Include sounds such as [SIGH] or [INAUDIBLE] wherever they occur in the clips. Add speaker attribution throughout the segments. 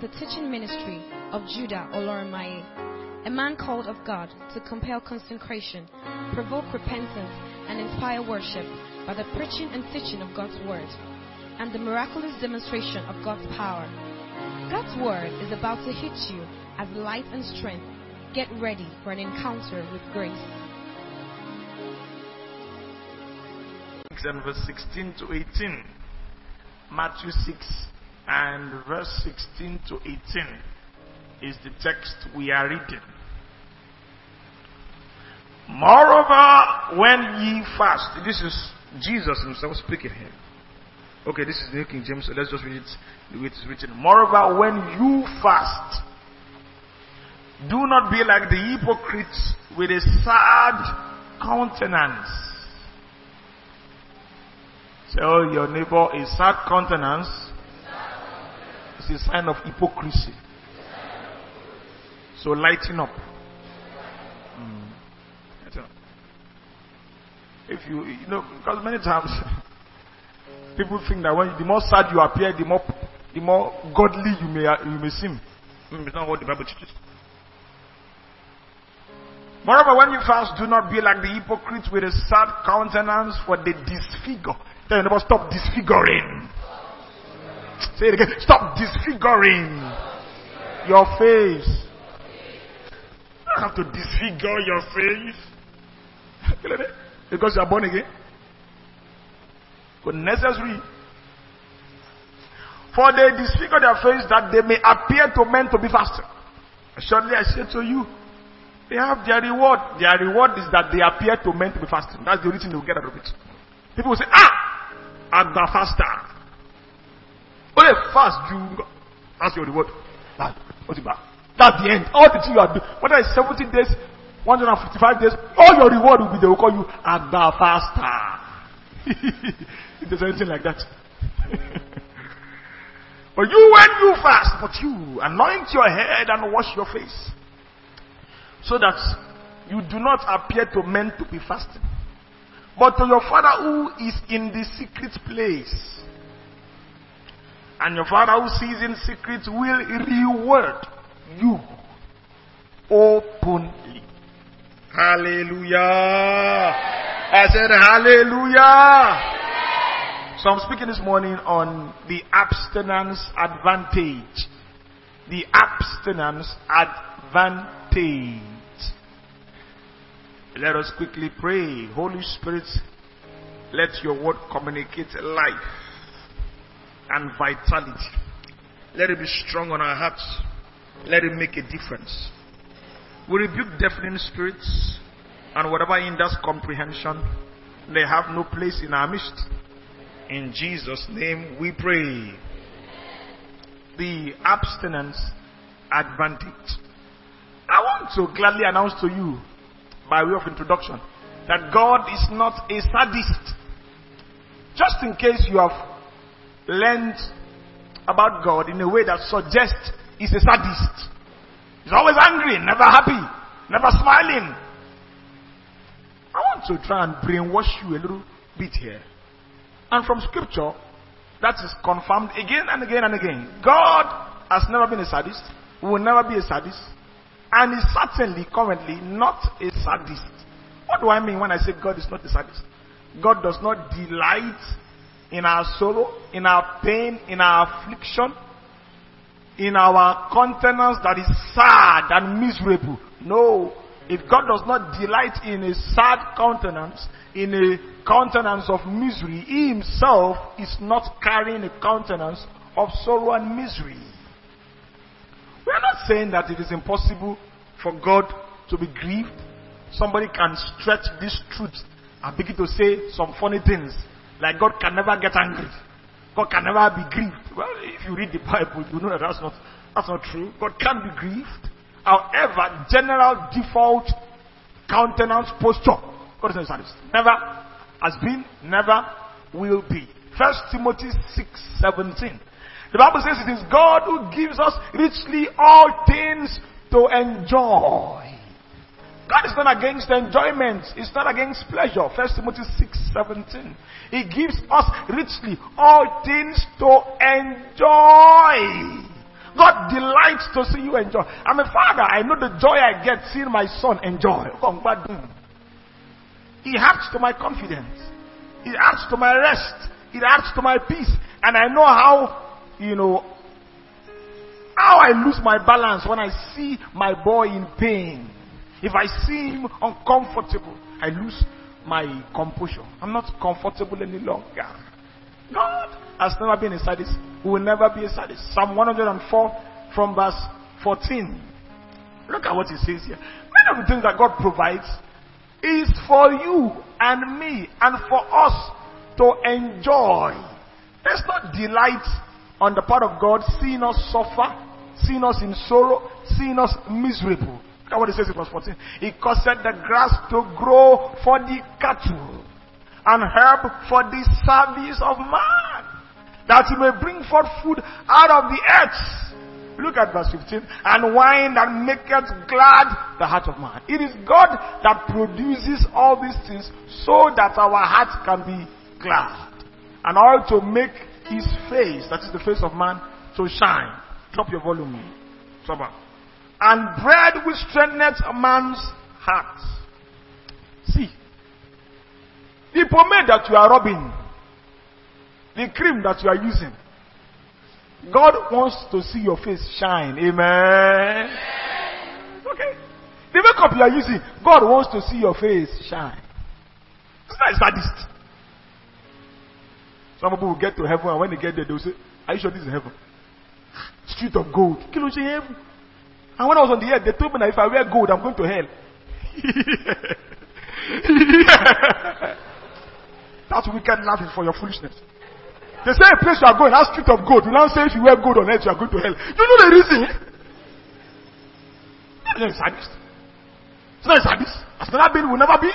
Speaker 1: to the teaching ministry of Judah Oloramaye, a man called of God to compel consecration, provoke repentance, and inspire worship by the preaching and teaching of God's word and the miraculous demonstration of God's power. God's word is about to hit you as light and strength. Get ready for an encounter with grace.
Speaker 2: and verse 16 to 18. Matthew 6 and verse 16 to 18 is the text we are reading. Moreover, when ye fast, this is Jesus himself speaking here. Okay, this is New King James, so let's just read it the way it is written. Moreover, when you fast, do not be like the hypocrites with a sad countenance. Tell oh, your neighbor a sad countenance is a sign of hypocrisy. So lighten up. Mm. If you, you know, because many times people think that when the more sad you appear, the more, the more godly you may you may seem. Mm, it's not what the Bible teaches. Moreover, when you fast, do not be like the hypocrites with a sad countenance, for they disfigure. Tell your neighbor, stop disfiguring. Say it again. Stop disfiguring your face. You don't have to disfigure your face. [LAUGHS] because you are born again. But necessary. For they disfigure their face that they may appear to men to be fasting. Surely I say to you, they have their reward. Their reward is that they appear to men to be fasting. That's the thing they will get out of it. People will say, ah, I'm the faster. Only fast you ask your reward. That, what's it about? That's the end. All the things you are doing, whether it's 70 days, 155 days, all your reward will be they will call you Agba Faster. [LAUGHS] if there's anything like that. [LAUGHS] but you, when you fast, but you anoint your head and wash your face, so that you do not appear to men to be fasting, but to your Father who is in the secret place and your Father who sees in secret will reward you openly. Hallelujah. I said hallelujah. So I'm speaking this morning on the abstinence advantage. The abstinence advantage. Let us quickly pray. Holy Spirit, let your word communicate life and vitality. Let it be strong on our hearts. Let it make a difference. We rebuke deafening spirits and whatever hinders comprehension, they have no place in our midst. In Jesus' name we pray. The abstinence advantage. I want to gladly announce to you, by way of introduction, that God is not a sadist. Just in case you have learned about God in a way that suggests he's a sadist. He's always angry, never happy, never smiling. I want to try and brainwash you a little bit here. And from scripture, that is confirmed again and again and again. God has never been a sadist, will never be a sadist, and is certainly currently not a sadist. What do I mean when I say God is not a sadist? God does not delight in our sorrow, in our pain, in our affliction, in our countenance that is sad and miserable. No. If God does not delight in a sad countenance, in a countenance of misery, He Himself is not carrying a countenance of sorrow and misery. We are not saying that it is impossible for God to be grieved. Somebody can stretch this truth and begin to say some funny things like God can never get angry. God can never be grieved. Well, if you read the Bible, you know that that's not, that's not true. God can be grieved. However, general default countenance posture, God is not. Never has been, never will be. First Timothy 6, 17. The Bible says it is God who gives us richly all things to enjoy. God is not against enjoyment. It's not against pleasure. First Timothy 6, 17. He gives us richly all things to enjoy. God delights to see you enjoy. I'm a father. I know the joy I get seeing my son enjoy. [LAUGHS] He adds to my confidence. It adds to my rest. It adds to my peace. And I know how, you know, how I lose my balance when I see my boy in pain. If I see him uncomfortable, I lose my composure. I'm not comfortable any longer. God has never been a sadist. He will never be a sadist. Psalm 104 from verse 14. Look at what he says here. Many of the things that God provides is for you and me and for us to enjoy. Let's not delight on the part of God seeing us suffer, seeing us in sorrow, seeing us miserable. Look at what he says in verse 14. He caused the grass to grow for the cattle and herb for the service of man, that he may bring forth food out of the earth Look at verse 15. And wine that maketh glad the heart of man. It is God that produces all these things so that our hearts can be glad. And all to make his face, that is the face of man, to shine. Drop your volume. Sober. And bread which strengtheneth a man's heart. See. The pomade that you are rubbing, the cream that you are using, God wants to see your face shine. Amen. Okay. The makeup you are using, God wants to see your face shine. A sadist. Some people will get to heaven and when they get there, they will say, Are you sure this is heaven? Street of gold. Kilo heaven. And when I was on the earth, they told me that if I wear gold, I'm going to hell. [LAUGHS] That's wicked laughing for your foolishness. They say a place you are going, that street of gold. You now say if you wear gold on earth, you are going to hell. You know the reason? It's not a sadist. It's not a sadist. Has never been, will never be.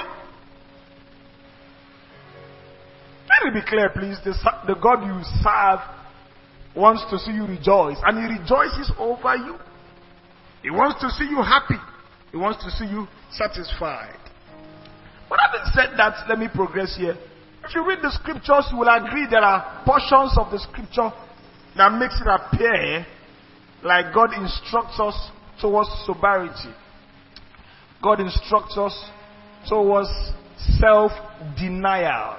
Speaker 2: Let me be clear, please. The, the God you serve wants to see you rejoice, and He rejoices over you. He wants to see you happy. He wants to see you satisfied. But having said that, let me progress here. If you read the scriptures, you will agree there are portions of the scripture that makes it appear like God instructs us towards sobriety. God instructs us towards self-denial.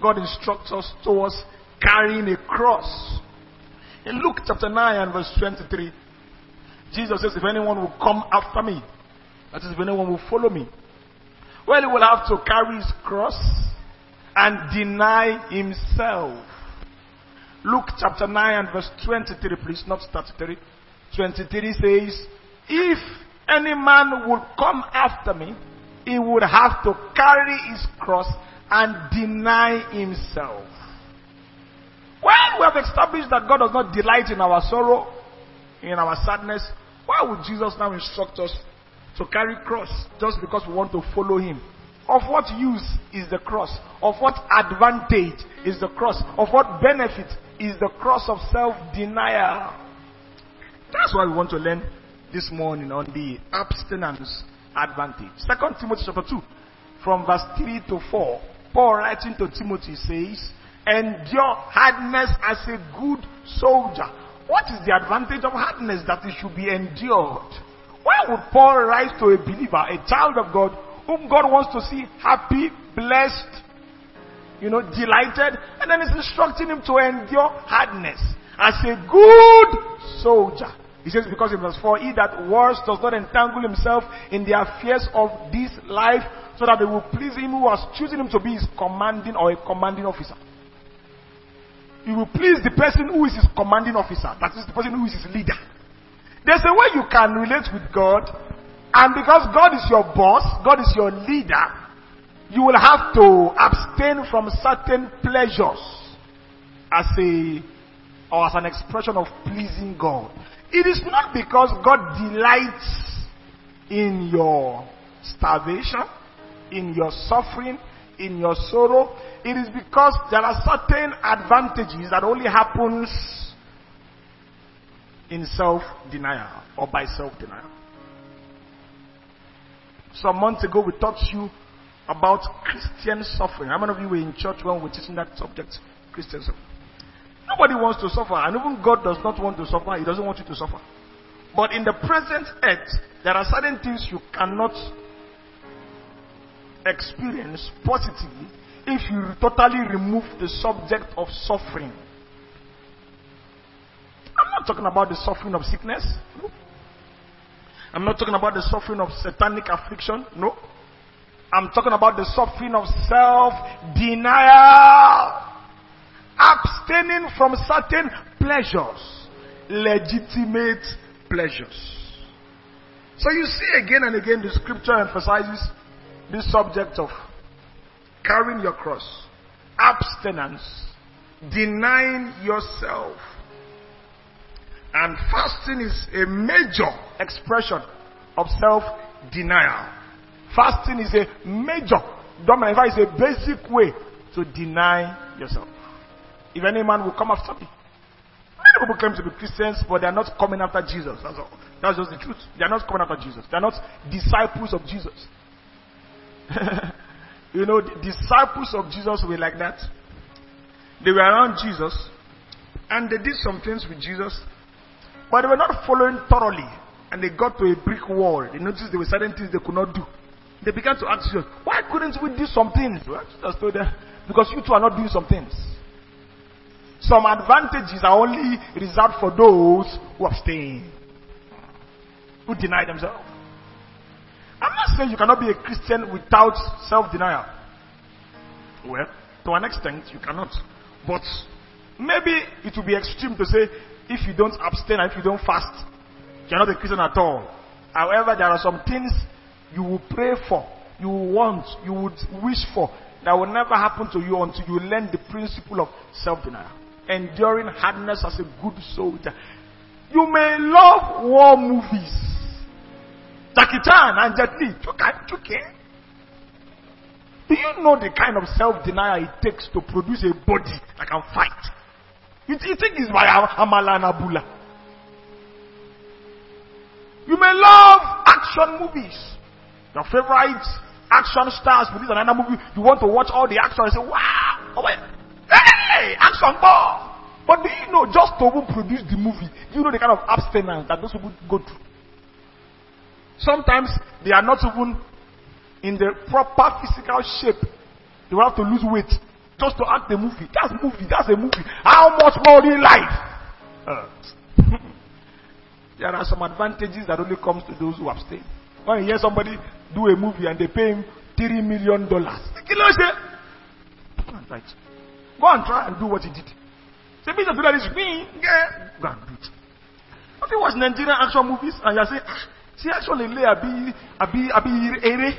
Speaker 2: God instructs us towards carrying a cross. In Luke chapter 9 and verse 23, Jesus says, if anyone will come after me, that is, if anyone will follow me, well, he will have to carry his cross and deny himself. Luke chapter 9 and verse 23, please, not 33. 23 says, If any man would come after me, he would have to carry his cross and deny himself. When we have established that God does not delight in our sorrow, in our sadness, why would Jesus now instruct us to carry cross just because we want to follow him? Of what use is the cross? Of what advantage is the cross? Of what benefit is the cross of self-denial? That's why we want to learn this morning on the abstinence advantage. Second Timothy chapter 2, from verse 3 to 4. Paul writing to Timothy says, Endure hardness as a good soldier. What is the advantage of hardness that it should be endured? Why would Paul write to a believer, a child of God, whom God wants to see happy, blessed, you know, delighted, and then he's instructing him to endure hardness as a good soldier. He says, because in verse 4, he that wars does not entangle himself in the affairs of this life, so that they will please him who has chosen him to be his commanding or a commanding officer. He will please the person who is his commanding officer. That is the person who is his leader. There's a way you can relate with God and because God is your boss, God is your leader, you will have to abstain from certain pleasures as a or as an expression of pleasing God. It is not because God delights in your starvation, in your suffering, in your sorrow. It is because there are certain advantages that only happens in self-denial or by self-denial. Some months ago, we taught you about Christian suffering. How many of you were in church when we were teaching that subject, Christian suffering? Nobody wants to suffer, and even God does not want to suffer. He doesn't want you to suffer. But in the present earth, there are certain things you cannot experience positively if you totally remove the subject of suffering. I'm not talking about the suffering of sickness. I'm not talking about the suffering of satanic affliction. No. I'm talking about the suffering of self denial. Abstaining from certain pleasures. Legitimate pleasures. So you see again and again the scripture emphasizes this subject of carrying your cross, abstinence, denying yourself. And fasting is a major expression of self denial. Fasting is a major, in fact, it's a basic way to deny yourself. If any man will come after me, many people claim to be Christians, but they are not coming after Jesus. That's all. That's just the truth. They are not coming after Jesus. They are not disciples of Jesus. [LAUGHS] you know, the disciples of Jesus were like that. They were around Jesus and they did some things with Jesus, but they were not following thoroughly. And they got to a brick wall. They noticed there were certain things they could not do. They began to ask Jesus, Why couldn't we do some things? Well, Jesus told them, Because you two are not doing some things. Some advantages are only reserved for those who abstain, who deny themselves. I'm not saying you cannot be a Christian without self denial. Well, to an extent, you cannot. But maybe it will be extreme to say if you don't abstain and if you don't fast, you're not a Christian at all. However, there are some things you will pray for, you will want, you would wish for that will never happen to you until you learn the principle of self denial. Enduring hardness as a good soldier. You may love war movies. Jackie Chan and Jet Li. Do you know the kind of self-denial it takes to produce a body that can fight? You, you think it's by Amala and Abula? You may love action movies. Your favorite action stars produce another movie. You want to watch all the action and say, wow, oh, wait. hey, action ball. But do you know, just to produce the movie, do you know the kind of abstinence that those people go through? Sometimes they are not even in the proper physical shape. They will have to lose weight just to act the movie. That's a movie. That's a movie. How much more in life? Uh. [LAUGHS] there are some advantages that only comes to those who abstain. When you hear somebody do a movie and they pay him three million dollars, [LAUGHS] go and try. Go and try and do what he did. Say, Mr. Abdullah is me. Go and do it. Have you watched Nigerian action movies and you say, ah, See, actually, lé àbí àbí àbí eré.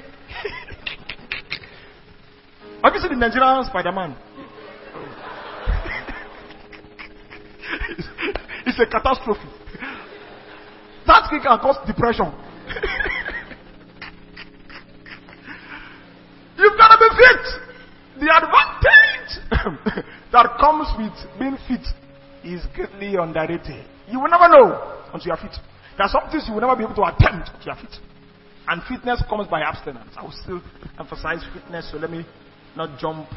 Speaker 2: Have you seen the Nigerian Spider-Man? [LAUGHS] it's a catastrophe. That thing can cause depression. [LAUGHS] You've got to be fit. The advantage [LAUGHS] that comes with being fit is greatly underrated. You will never know until you are fit. There are some things you will never be able to attempt to your feet. And fitness comes by abstinence. I will still emphasize fitness, so let me not jump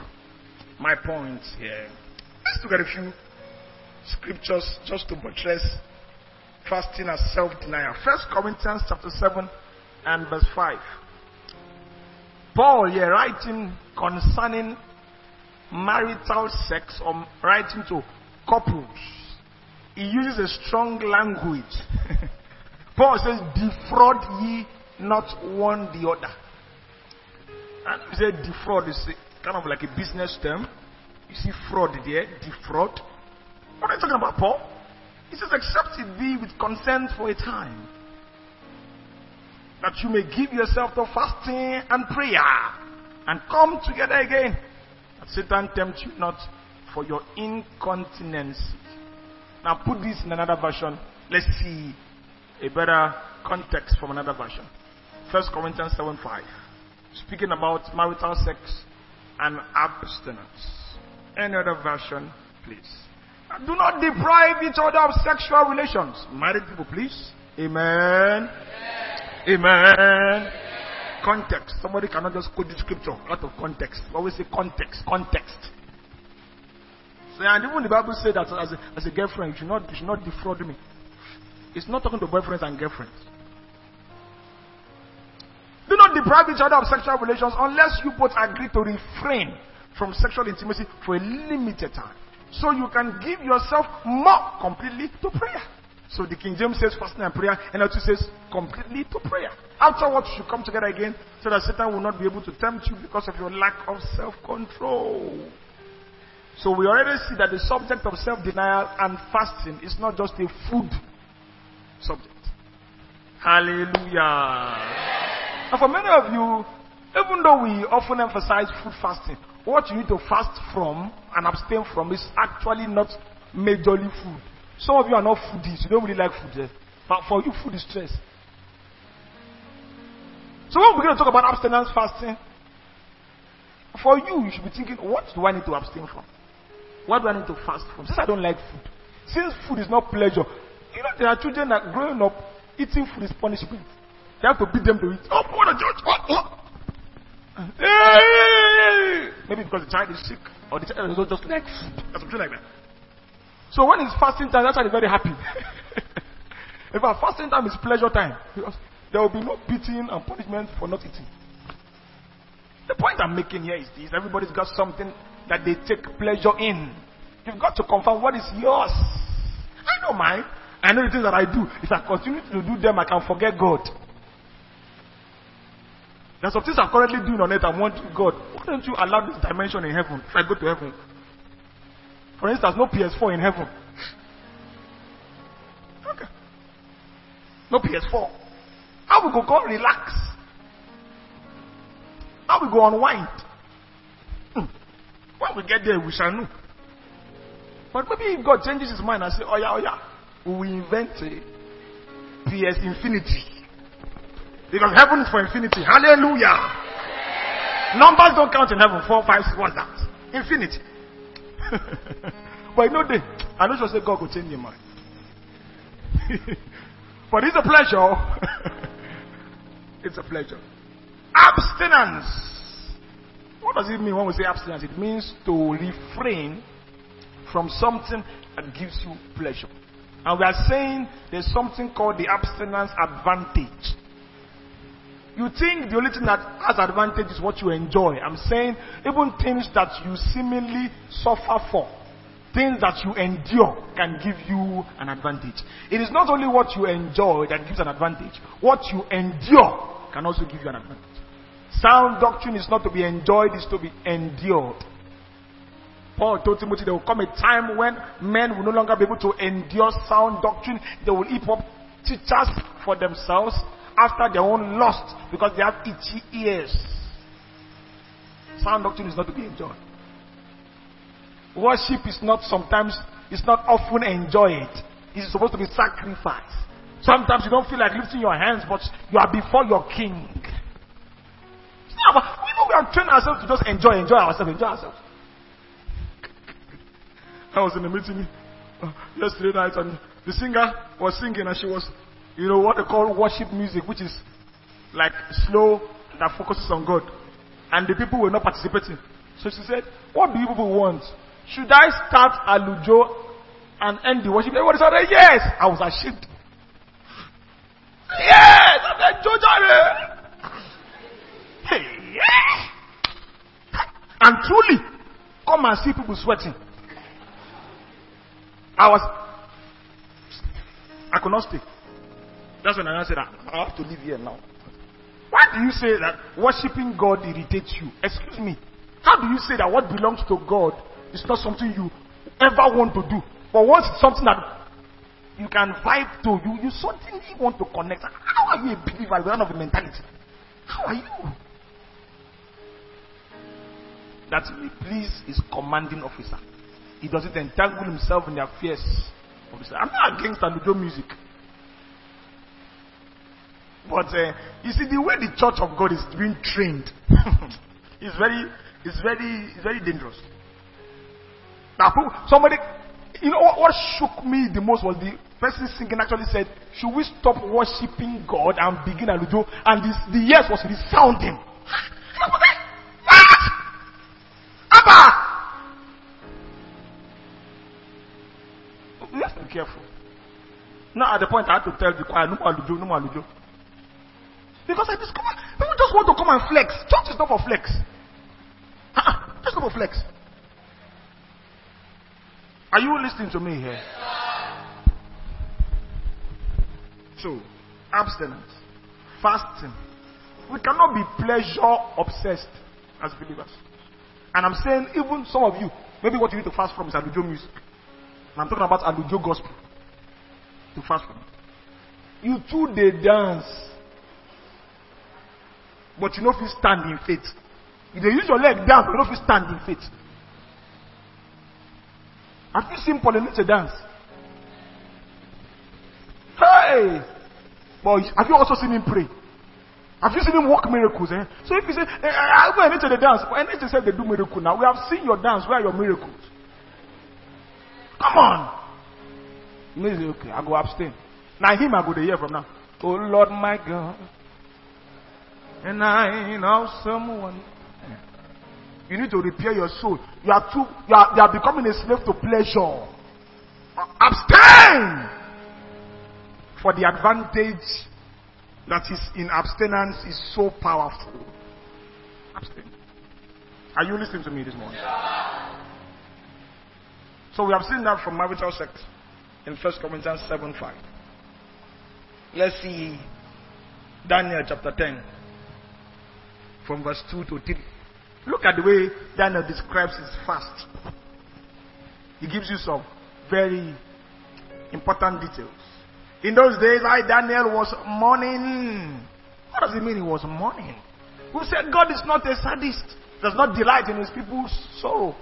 Speaker 2: my points here. Let's look at a few scriptures just to buttress fasting as self-denial. First Corinthians chapter 7 and verse 5. Paul here writing concerning marital sex or writing to couples. He uses a strong language. [LAUGHS] Paul says, defraud ye not one the other. And he said defraud is kind of like a business term. You see fraud there, defraud. What are you talking about, Paul? He says, except it be with consent for a time. That you may give yourself to fasting and prayer and come together again. That Satan tempt you not for your incontinency. Now put this in another version. Let's see a better context from another version. 1 Corinthians 7 5. Speaking about marital sex and abstinence. Any other version, please. Do not deprive each other of sexual relations. Married people, please. Amen. Amen. Amen. Context. Somebody cannot just quote the scripture out of context. Always say context. Context. So, and even the Bible says that as a, as a girlfriend, you should, not, you should not defraud me. It's not talking to boyfriends and girlfriends. Do not deprive each other of sexual relations unless you both agree to refrain from sexual intimacy for a limited time. So you can give yourself more completely to prayer. So the King James says fasting and prayer, and also says completely to prayer. Afterwards, you should come together again so that Satan will not be able to tempt you because of your lack of self control. So we already see that the subject of self denial and fasting is not just a food subject. Hallelujah. And for many of you, even though we often emphasize food fasting, what you need to fast from and abstain from is actually not majorly food. Some of you are not foodies. You don't really like food. But for you, food is stress. So when we begin to talk about abstinence fasting, for you, you should be thinking, what do I need to abstain from? What do I need to fast from? Since I don't like food. Since food is not pleasure. You know, there are children that growing up, eating food is punishment. They have to beat them to eat. Oh, what a judge! What? What? Maybe because the child is sick or the child is not just like food or something like that. So when it's fasting time, that's why they're very happy. [LAUGHS] In fact, fasting time is pleasure time because there will be no beating and punishment for not eating. The point I'm making here is this everybody's got something that they take pleasure in. You've got to confirm what is yours. I know mine. I know the things that I do. If I continue to do them, I can forget God. There's some things I'm currently doing on earth. I want God. Why don't you allow this dimension in heaven if I go to heaven? For instance, no PS4 in heaven. Okay. No PS4. How we go go relax? How we go unwind? Hmm. When we get there, we shall know. But maybe if God changes his mind and say, oh yeah, oh yeah, we will invent PS Infinity. Because heaven is for infinity. Hallelujah. Numbers don't count in heaven. Four, five, six, what's that? Infinity. [LAUGHS] but you know, they, I know just say God will change your mind. [LAUGHS] but it's a pleasure. [LAUGHS] it's a pleasure. Abstinence. What does it mean when we say abstinence? It means to refrain from something that gives you pleasure. And we are saying there's something called the abstinence advantage. You think the only thing that has advantage is what you enjoy. I'm saying even things that you seemingly suffer for, things that you endure can give you an advantage. It is not only what you enjoy that gives an advantage, what you endure can also give you an advantage. Sound doctrine is not to be enjoyed, it's to be endured. Paul told Timothy there will come a time when men will no longer be able to endure sound doctrine. They will heap up teachers for themselves after their own lust because they have itchy ears. Sound doctrine is not to be enjoyed. Worship is not sometimes, it's not often enjoyed. It's supposed to be sacrificed. Sometimes you don't feel like lifting your hands, but you are before your king. We know we are trained ourselves to just enjoy, enjoy ourselves, enjoy ourselves. I was in a meeting uh, yesterday night, and the singer was singing, and she was you know, what they call worship music, which is like slow that focuses on God. And the people were not participating. So she said, What do you people want? Should I start a Alujo and end the worship? Everybody said, Yes! I was ashamed. Yes! I'm like, Jojo! Hey! And truly, come and see people sweating. I was, I could not stay. That's when I said, I have to leave here now. Why do you say that worshiping God irritates you? Excuse me. How do you say that what belongs to God is not something you ever want to do? But once it's something that you can vibe to, you, you certainly want to connect. How are you a believer with of the mentality? How are you? That please his commanding officer. He doesn't entangle himself in the affairs of the I'm not against Alujo music. But uh, you see, the way the church of God is being trained [LAUGHS] is very, is very, is very dangerous. Now, somebody, you know what, what shook me the most was the person singing actually said, "Should we stop worshiping God and begin Alujo?" And this, the yes was resounding. [LAUGHS] careful. Now at the point I had to tell the choir, no more alujo, no more alujo. Because I discovered people just want to come and flex. Church is not for flex. Ah, ah, just not for flex. Are you listening to me here? So, abstinence, fasting. We cannot be pleasure obsessed as believers. And I'm saying, even some of you, maybe what you need to fast from is Alujo music. I'm talking about Alujo gospel. To fast from. You too, they dance. But you know if you stand in faith. If they use your leg dance, you know if you stand in faith. Have you seen Polynesia dance? Hey! But have you also seen him pray? Have you seen him work miracles? Eh? So if you say, eh, I go and the dance, but NHS said they do miracle now. We have seen your dance. Where are your miracles? Come on. You say, okay, I go abstain. Now him I go to hear from now. Oh Lord my God. And I know someone. You need to repair your soul. You are too, you are, you are becoming a slave to pleasure. Abstain! For the advantage that is in abstinence is so powerful. Abstain. Are you listening to me this morning? So we have seen that from marital sex in 1 Corinthians 7 5. Let's see Daniel chapter 10 from verse 2 to 3. Look at the way Daniel describes his fast. He gives you some very important details. In those days, I, Daniel, was mourning. What does it mean he was mourning? Who said God is not a sadist, does not delight in his people's sorrow.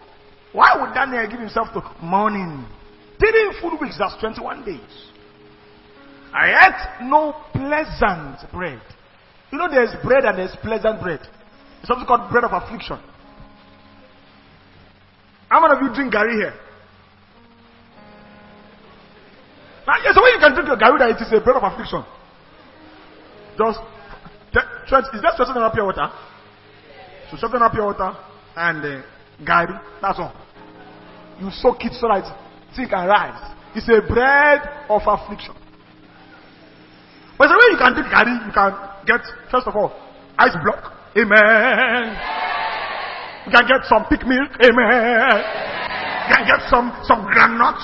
Speaker 2: Why would Daniel give himself to mourning? Three full weeks, that's 21 days. I ate no pleasant bread. You know there's bread and there's pleasant bread. It's something called bread of affliction. How many of you drink garri here? Now, yes, so when you can drink a garri that it is a bread of affliction. Just, is that sweating up pure water? So up pure water and uh, garri, that's all. You soak it so that it can rise. It's a bread of affliction. But the way you can drink garri, you can get, first of all, ice block. Amen. You can get some Peak milk. Amen. You can get some, some granuts.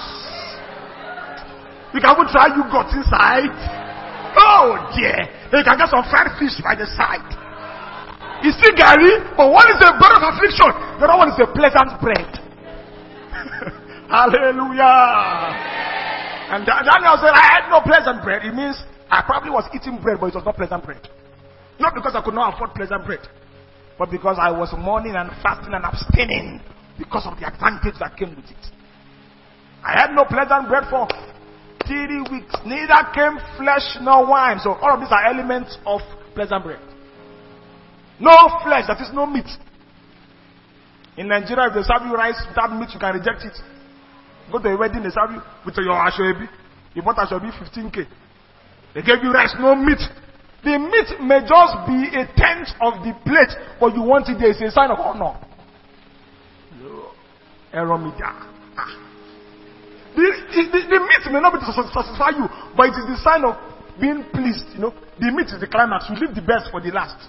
Speaker 2: You can even try you got inside. Oh dear. You can get some fried fish by the side. You see garri, but what is a bread of affliction. The other one is a pleasant bread. [LAUGHS] Hallelujah. And Daniel said, I had no pleasant bread. It means I probably was eating bread, but it was not pleasant bread. Not because I could not afford pleasant bread, but because I was mourning and fasting and abstaining because of the advantage that came with it. I had no pleasant bread for three weeks, neither came flesh nor wine. So all of these are elements of pleasant bread. No flesh, that is no meat. In Nigeria, if they serve you rice without meat, you can reject it. Go to a wedding, they serve you with your ashoebi. You bought ashoebi 15k. They gave you rice, no meat. The meat may just be a tenth of the plate, but you want it there. It's a sign of honor. Eromida. The, the, the, meat may not be to satisfy you, but it is the sign of being pleased. You know, the meat is the climax. You leave the best for the last.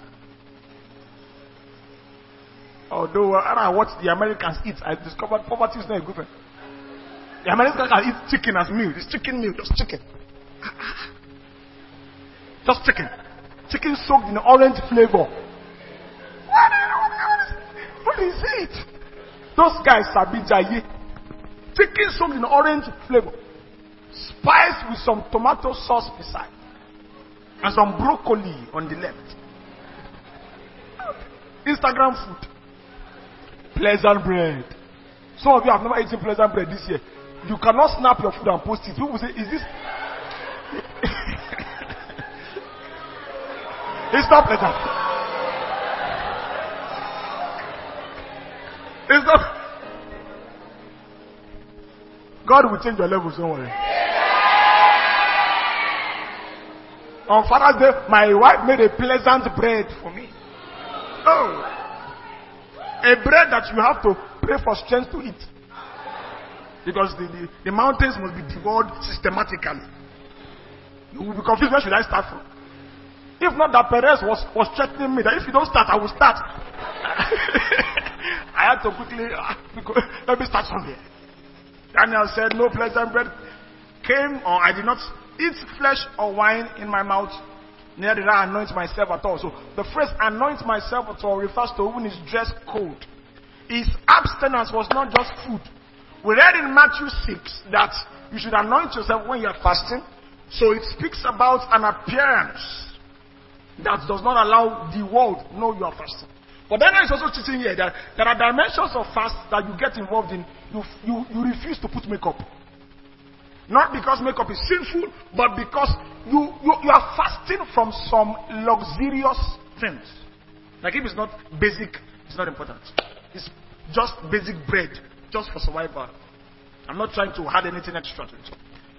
Speaker 2: Although uh, I watch the Americans eat, I discovered poverty is not a good thing. The Americans can eat chicken as meal. It's chicken meal, just chicken. [LAUGHS] Just chicken. Chicken soaked in orange flavor. What, what is it? Those guys are jaye. Chicken soaked in orange flavor. Spiced with some tomato sauce beside. And some broccoli on the left. Instagram food. Pleasant bread. Some of you have never eaten pleasant bread this year. You cannot snap your food and post it. People say, is this [LAUGHS] It's not pleasant. It's not. God will change your levels, don't worry. On Father's Day, my wife made a pleasant bread for me. Oh. A bread that you have to pray for strength to eat. Because the, the, the mountains must be devoured systematically. You will be confused where should I start from? If not that Perez was, was threatening me that if you don't start, I will start. [LAUGHS] I had to quickly, uh, let me start somewhere. Daniel said, No pleasant bread came, or I did not eat flesh or wine in my mouth, neither did I anoint myself at all. So the phrase anoint myself at all refers to even his dress code. His abstinence was not just food. We read in Matthew 6 that you should anoint yourself when you are fasting. So it speaks about an appearance that does not allow the world know you are fasting. But then is also teaching here that there are dimensions of fast that you get involved in. You, you, you refuse to put makeup. Not because makeup is sinful, but because you, you, you are fasting from some luxurious things. Like if it's not basic, it's not important. It's just basic bread, just for survival. I'm not trying to add anything extra to it.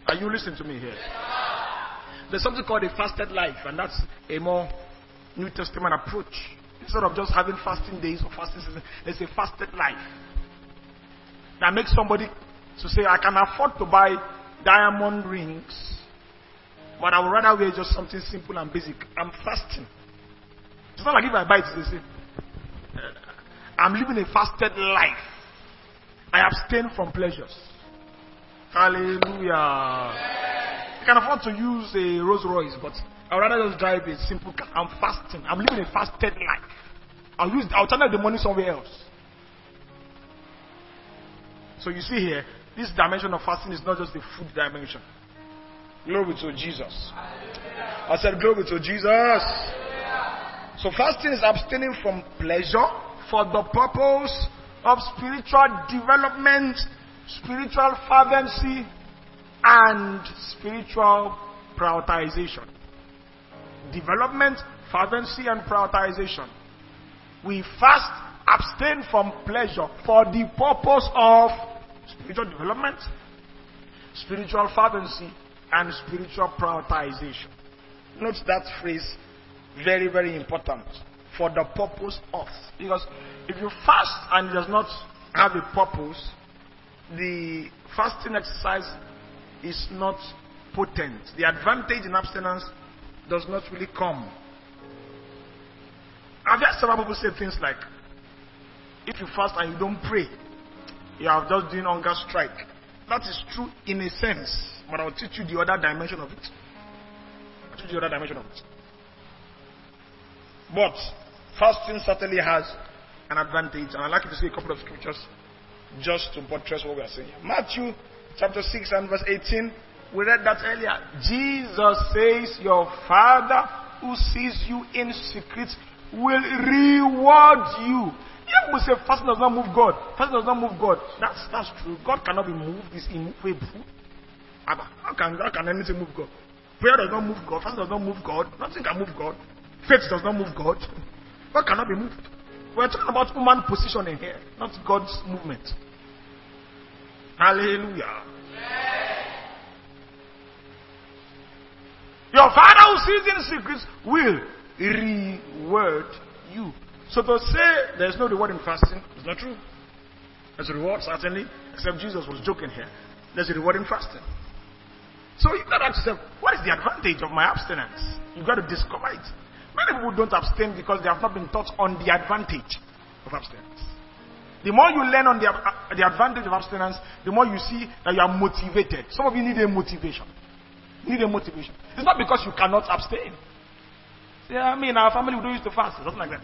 Speaker 2: Are you listening to me here? There's something called a fasted life, and that's a more New Testament approach. Instead of just having fasting days or fasting season, there's a fasted life that makes somebody to say, I can afford to buy diamond rings, but I would rather wear just something simple and basic. I'm fasting. It's not like if I buy it, they say, uh, I'm living a fasted life. I abstain from pleasures. Hallelujah. I can afford to use a Rolls Royce, but I'd rather just drive a simple car. I'm fasting. I'm living a fasted life. I'll use I'll channel the money somewhere else. So you see here, this dimension of fasting is not just the food dimension. Glory to Jesus. I said, Glory to Jesus. So fasting is abstaining from pleasure for the purpose of spiritual development, spiritual fervency, and spiritual prioritization. Development, fervency, and prioritization. We fast, abstain from pleasure for the purpose of spiritual development, spiritual fervency, and spiritual prioritization. Note that phrase, very, very important. For the purpose of. Because if you fast and it does not have a purpose, the fasting exercise is not potent. The advantage in abstinence does not really come. I've heard several people say things like, if you fast and you don't pray, you are just doing hunger strike. That is true in a sense, but I'll teach you the other dimension of it. I'll teach you the other dimension of it. But fasting certainly has an advantage, and I'd like you to see a couple of scriptures just to buttress what we are saying. Matthew chapter 6 and verse 18. We read that earlier. Jesus says, Your Father who sees you in secret will reward you. Yeah, we say fasting does not move God. Fasting does not move God. That's that's true. God cannot be moved. It's immovable. How can how can anything move God? Prayer does not move God. Fasting does not move God. Nothing can move God. Faith does not move God. God cannot be moved. We're talking about human positioning here, not God's movement. Hallelujah. Your father who sees in secrets will reward you. So to say there's no reward in fasting is not true. There's a reward, certainly, except Jesus was joking here. There's a reward in fasting. So you've got to ask yourself, what is the advantage of my abstinence? You've got to discover it. Many people don't abstain because they have not been taught on the advantage of abstinence. The more you learn on the, uh, the advantage of abstinence, the more you see that you are motivated. Some of you need a motivation. You need a motivation. It's not because you cannot abstain. Yeah, I mean, our family we don't used to fast. It's nothing like that.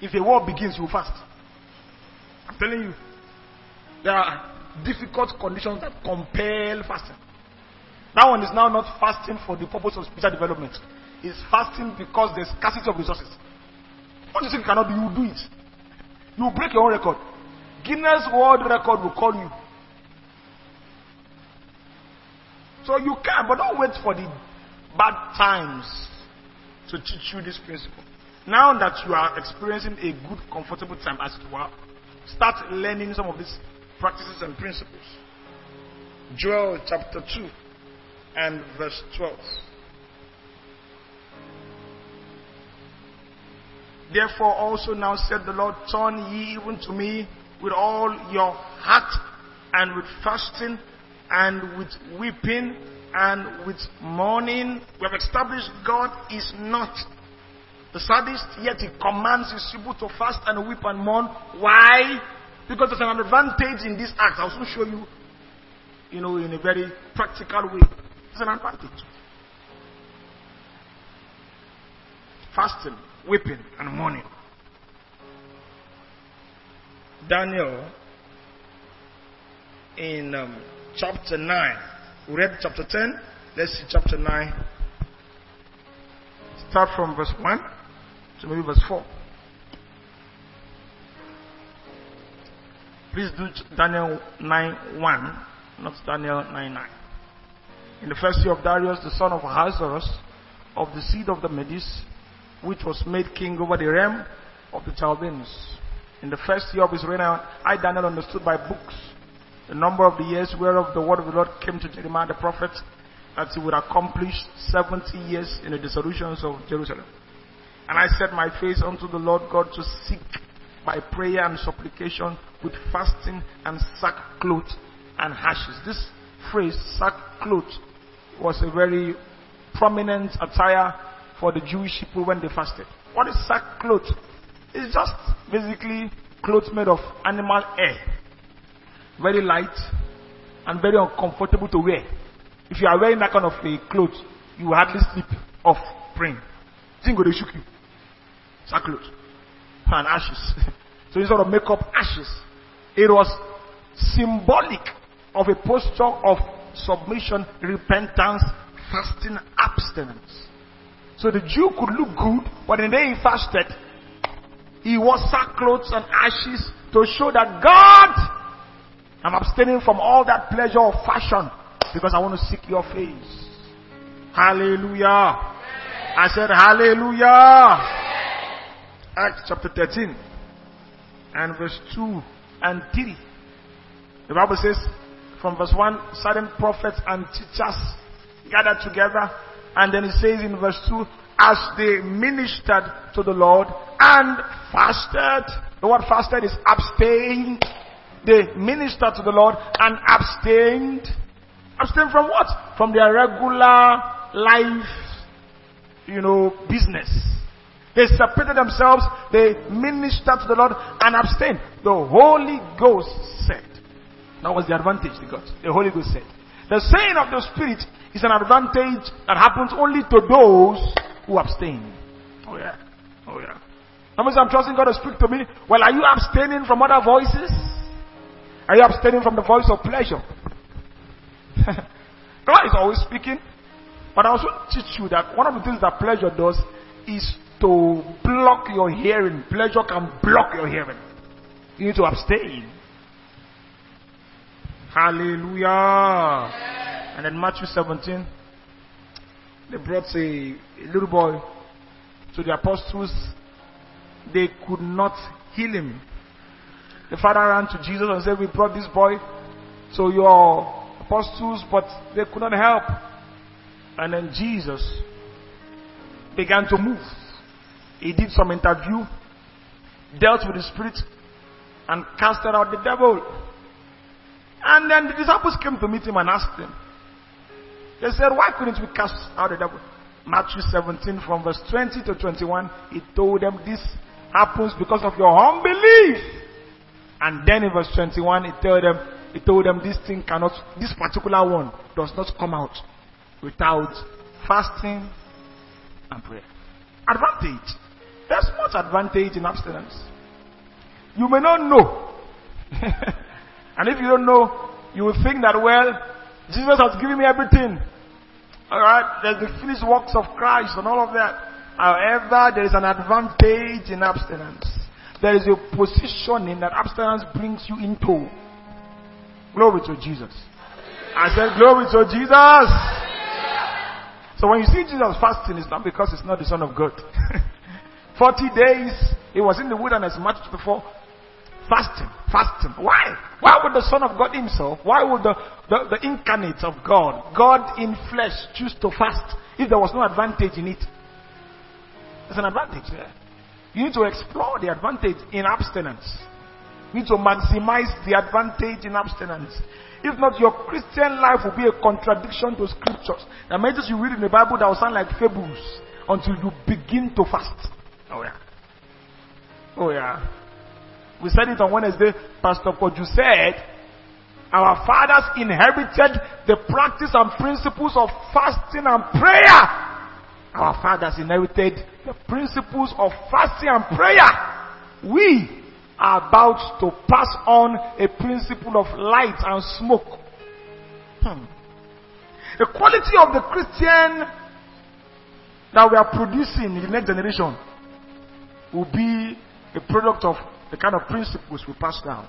Speaker 2: If a war begins, you fast. I'm telling you. There are difficult conditions that compel fasting. That one is now not fasting for the purpose of spiritual development. It's fasting because there's scarcity of resources. What you think cannot do, you do it. You break your own record. Guinness World Record will call you. So you can, but don't wait for the bad times to teach you this principle. Now that you are experiencing a good, comfortable time, as it were, start learning some of these practices and principles. Joel chapter 2 and verse 12. Therefore also now said the Lord, turn ye even to me with all your heart and with fasting and with weeping and with mourning. We have established God is not the sadist, yet he commands his people to fast and weep and mourn. Why? Because there's an advantage in this act. I'll soon show you, you know, in a very practical way. There's an advantage. Fasting, weeping, and mourning. Daniel in um, chapter 9. We read chapter 10. Let's see chapter 9. Start from verse 1 to maybe verse 4. Please do Daniel 9 1, not Daniel 9 9. In the first year of Darius, the son of Ahasuerus, of the seed of the Medes, which was made king over the realm of the Chaldeans. In the first year of his reign, I, Daniel, understood by books the number of the years whereof the word of the Lord came to Jeremiah the prophet, that he would accomplish 70 years in the dissolutions of Jerusalem. And I set my face unto the Lord God to seek by prayer and supplication with fasting and sackcloth and ashes. This phrase, sackcloth, was a very prominent attire for the Jewish people when they fasted. What is sackcloth? It's just basically clothes made of animal hair very light, and very uncomfortable to wear. If you are wearing that kind of a clothes, you will hardly sleep off praying. Thing will shook you. Sackcloth and ashes. [LAUGHS] so instead of makeup, ashes. It was symbolic of a posture of submission, repentance, fasting, abstinence. So the Jew could look good, but the day he fasted, he wore sackcloth and ashes to show that God I'm abstaining from all that pleasure of fashion because I want to seek your face. Hallelujah. I said hallelujah. Acts chapter 13 and verse 2 and 3. The Bible says from verse 1, certain prophets and teachers gathered together. And then it says in verse 2, as they ministered to the Lord and fasted. The word fasted is abstained they ministered to the Lord and abstained. Abstained from what? From their regular life, you know, business. They separated themselves, they ministered to the Lord and abstained. The Holy Ghost said. That was the advantage they got. The Holy Ghost said. The saying of the Spirit is an advantage that happens only to those who abstain. Oh yeah. Oh yeah. That means I'm trusting God to speak to me. Well, are you abstaining from other voices? Are you abstaining from the voice of pleasure? [LAUGHS] God is always speaking. But I also teach you that one of the things that pleasure does is to block your hearing. Pleasure can block your hearing. You need to abstain. Hallelujah. And then Matthew 17, they brought a, a little boy to the apostles. They could not heal him the father ran to Jesus and said, We brought this boy to your apostles, but they could not help. And then Jesus began to move. He did some interview, dealt with the spirit, and casted out the devil. And then the disciples came to meet him and asked him. They said, Why couldn't we cast out the devil? Matthew 17, from verse 20 to 21, he told them, This happens because of your unbelief. And then in verse 21, he told them, he told them this thing cannot, this particular one does not come out without fasting and prayer. Advantage. There's much advantage in abstinence. You may not know. [LAUGHS] and if you don't know, you will think that, well, Jesus has given me everything. Alright, there's the finished works of Christ and all of that. However, there is an advantage in abstinence. There is a positioning that abstinence brings you into. Glory to Jesus. I said, Glory to Jesus. So when you see Jesus fasting, it's not because it's not the Son of God. [LAUGHS] 40 days, he was in the wilderness, Matthew before, fasting, fasting. Why? Why would the Son of God himself, why would the, the, the incarnate of God, God in flesh, choose to fast if there was no advantage in it? There's an advantage there. You need to explore the advantage in abstinence. You need to maximize the advantage in abstinence. If not, your Christian life will be a contradiction to scriptures. The messages you read in the Bible that will sound like fables until you begin to fast. Oh yeah. Oh yeah. We said it on Wednesday. Pastor Koju said, our fathers inherited the practice and principles of fasting and prayer. Our fathers inherited the principles of fasting and prayer. We are about to pass on a principle of light and smoke. Hmm. The quality of the Christian that we are producing in the next generation will be a product of the kind of principles we pass down.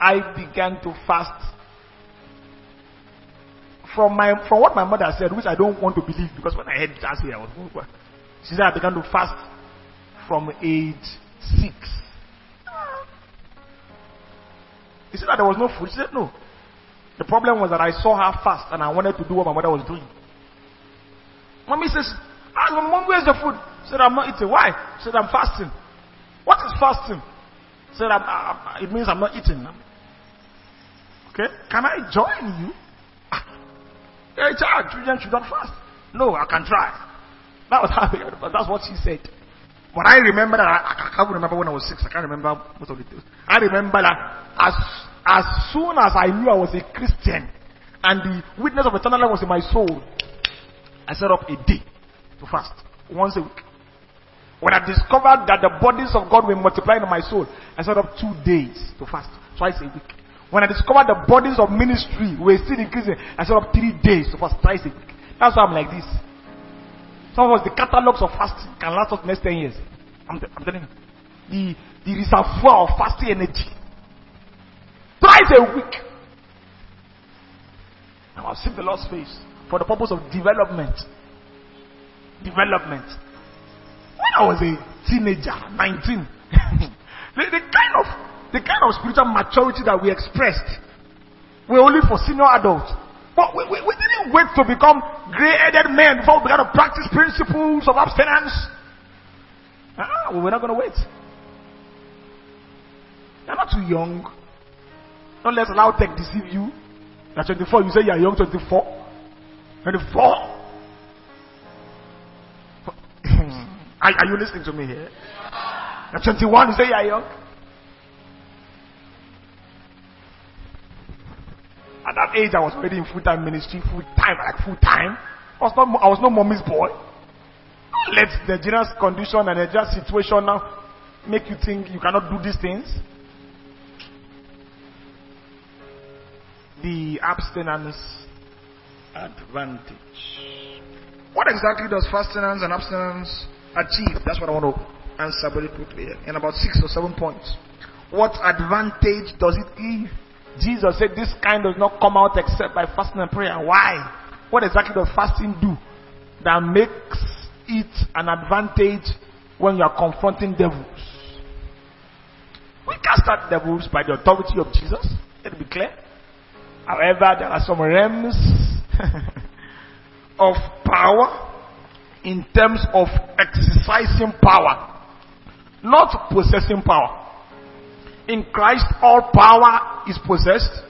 Speaker 2: I began to fast from my from what my mother said, which I don't want to believe because when I heard that I was she said I began to fast from age six. He said that there was no food. She said, No. The problem was that I saw her fast and I wanted to do what my mother was doing. Mommy says, Mom, where's the food? She said, I'm not eating. Why? She said, I'm fasting. What is fasting? She said, I'm, I'm, it means I'm not eating. Okay? Can I join you? Ah, yeah, child, children should not fast. No, I can try. That was how, that's what she said. But I remember that, I, I can't remember when I was six, I can't remember most of the things. I remember that as, as soon as I knew I was a Christian and the witness of eternal life was in my soul, I set up a day to fast once a week. When I discovered that the bodies of God were multiplying in my soul, I set up two days to fast, twice a week. When I discovered the bodies of ministry were still increasing, I set up three days to fast, twice a week. That's why I'm like this. Some of us, the catalogs of fasting can last us next 10 years. I'm, I'm telling you. The, the reservoir of fasting energy. Twice a week. Now I'll seek the Lord's face for the purpose of development. Development. When I was a teenager, 19, [LAUGHS] the, the kind of the kind of spiritual maturity that we expressed were only for senior adults. But we, we, we didn't wait to become gray-headed men before we began to practice principles of abstinence. Ah, we were not going to wait. You're not too young. Don't let allow tech deceive you. You're 24, you say you're young, 24. 24. Are, are you listening to me here? You're 21, you say you're young. At that age, I was already in full time ministry, full time, like full time. I was not, I was no mommy's boy. Let the general condition and the general situation now make you think you cannot do these things. The abstinence advantage. What exactly does fastinance and abstinence achieve? That's what I want to answer very quickly in about six or seven points. What advantage does it give? Jesus said this kind does not come out except by fasting and prayer. Why? What exactly does fasting do that makes it an advantage when you are confronting devils? We cast out devils by the authority of Jesus. Let it be clear. However, there are some realms [LAUGHS] of power in terms of exercising power, not possessing power. In Christ, all power is possessed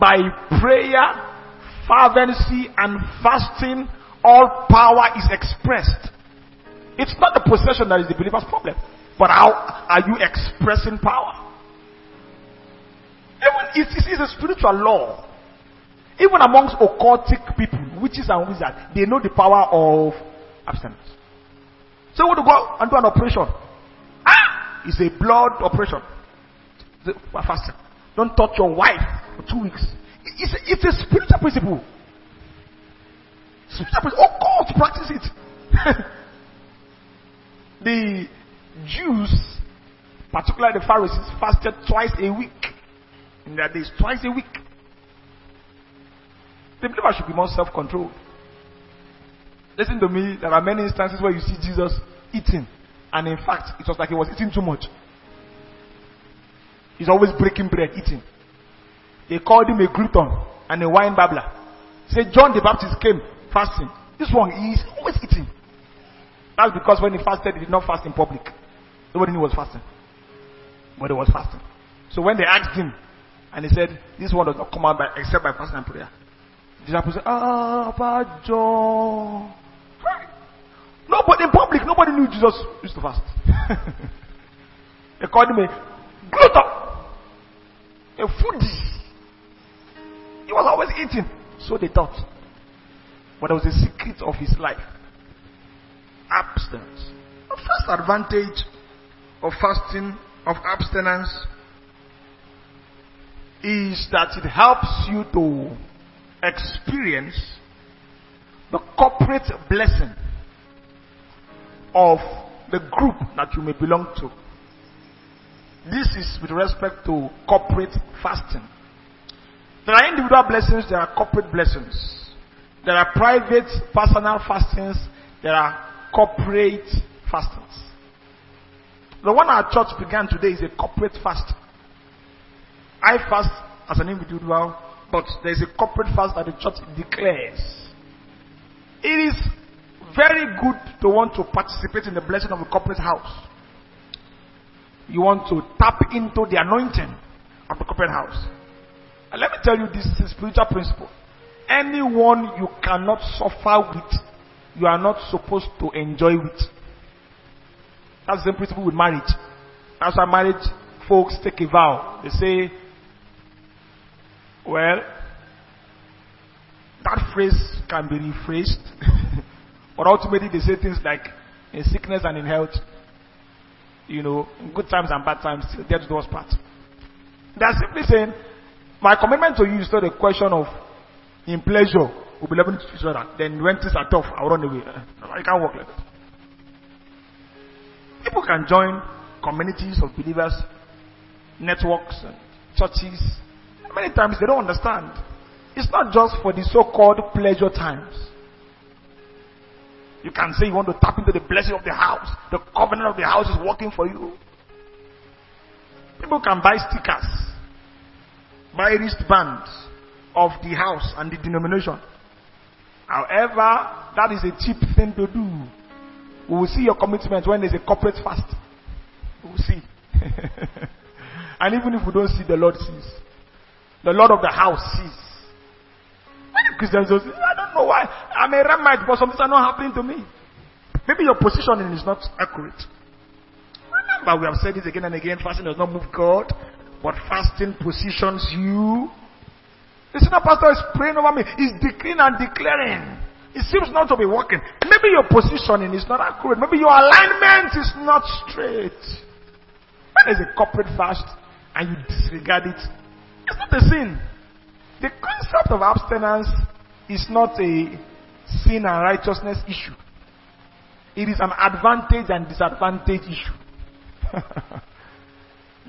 Speaker 2: by prayer, fervency, and fasting. All power is expressed. It's not the possession that is the believer's problem, but how are you expressing power? Even it is a spiritual law. Even amongst occultic people, witches and wizards, they know the power of abstinence. So, want to go and do an operation? Ah, it's a blood operation the, fasting. Don't touch your wife for two weeks. It's a, it's a spiritual principle. Spiritual principle. Oh, God, practice it. [LAUGHS] the Jews, particularly the Pharisees, fasted twice a week. In their days, twice a week. The believer should be more self controlled. Listen to me, there are many instances where you see Jesus eating, and in fact, it was like he was eating too much. He's always breaking bread, eating. They called him a glutton and a wine babbler. Say John the Baptist came fasting. This one, he's always eating. That's because when he fasted, he did not fast in public. Nobody knew he was fasting. But he was fasting. So when they asked him, and he said, This one does not come out by, except by fasting and prayer. The disciples said, Ah, Bad Nobody in public, nobody knew Jesus used to fast. [LAUGHS] they called him a glutton, a foodie. He was always eating, so they thought. But there was a secret of his life abstinence. The first advantage of fasting, of abstinence, is that it helps you to experience the corporate blessing of the group that you may belong to. This is with respect to corporate fasting. There are individual blessings, there are corporate blessings. There are private, personal fastings, there are corporate fastings. The one our church began today is a corporate fast. I fast as an individual, but there is a corporate fast that the church declares. It is very good to want to participate in the blessing of a corporate house. You want to tap into the anointing of the corporate house. And let me tell you this is a spiritual principle. Anyone you cannot suffer with, you are not supposed to enjoy with. That's the principle with marriage. That's why marriage folks take a vow. They say, well, that phrase can be rephrased. [LAUGHS] but ultimately they say things like, in sickness and in health, you know, good times and bad times, death do us part. They're simply saying, my commitment to you is not a question of in pleasure, we'll be loving each other. Then when things are tough, I'll run away. Uh, I can't work like that. People can join communities of believers, networks, and churches. Many times they don't understand. It's not just for the so-called pleasure times. You can say you want to tap into the blessing of the house. The covenant of the house is working for you. People can buy stickers, buy wristbands of the house and the denomination. However, that is a cheap thing to do. We will see your commitment when there's a corporate fast. We will see. [LAUGHS] and even if we don't see, the Lord sees. The Lord of the house sees. Many Christians say, I don't know why. I'm a Ramite, but some things are not happening to me. Maybe your positioning is not accurate. Remember, we have said this again and again fasting does not move God, but fasting positions you. The senior pastor is praying over me, he's declaring and declaring. It seems not to be working. Maybe your positioning is not accurate. Maybe your alignment is not straight. When there's a corporate fast and you disregard it, it's not a sin. The concept of abstinence is not a sin and righteousness issue. It is an advantage and disadvantage issue. [LAUGHS]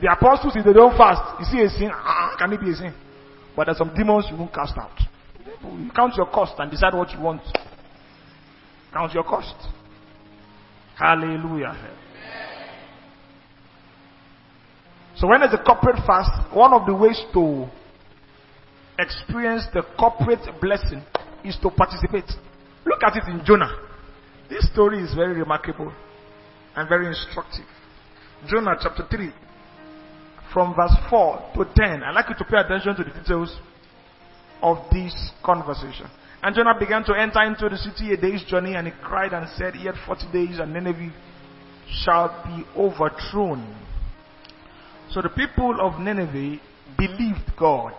Speaker 2: the apostles, if they don't fast, you see a sin, ah, can it be a sin? But there's some demons you won't cast out. You count your cost and decide what you want. Count your cost. Hallelujah. So when there's a corporate fast, one of the ways to experience the corporate blessing is to participate. Look at it in Jonah. This story is very remarkable and very instructive. Jonah chapter 3, from verse 4 to 10. I'd like you to pay attention to the details of this conversation. And Jonah began to enter into the city a day's journey, and he cried and said, Yet forty days, and Nineveh shall be overthrown. So the people of Nineveh believed God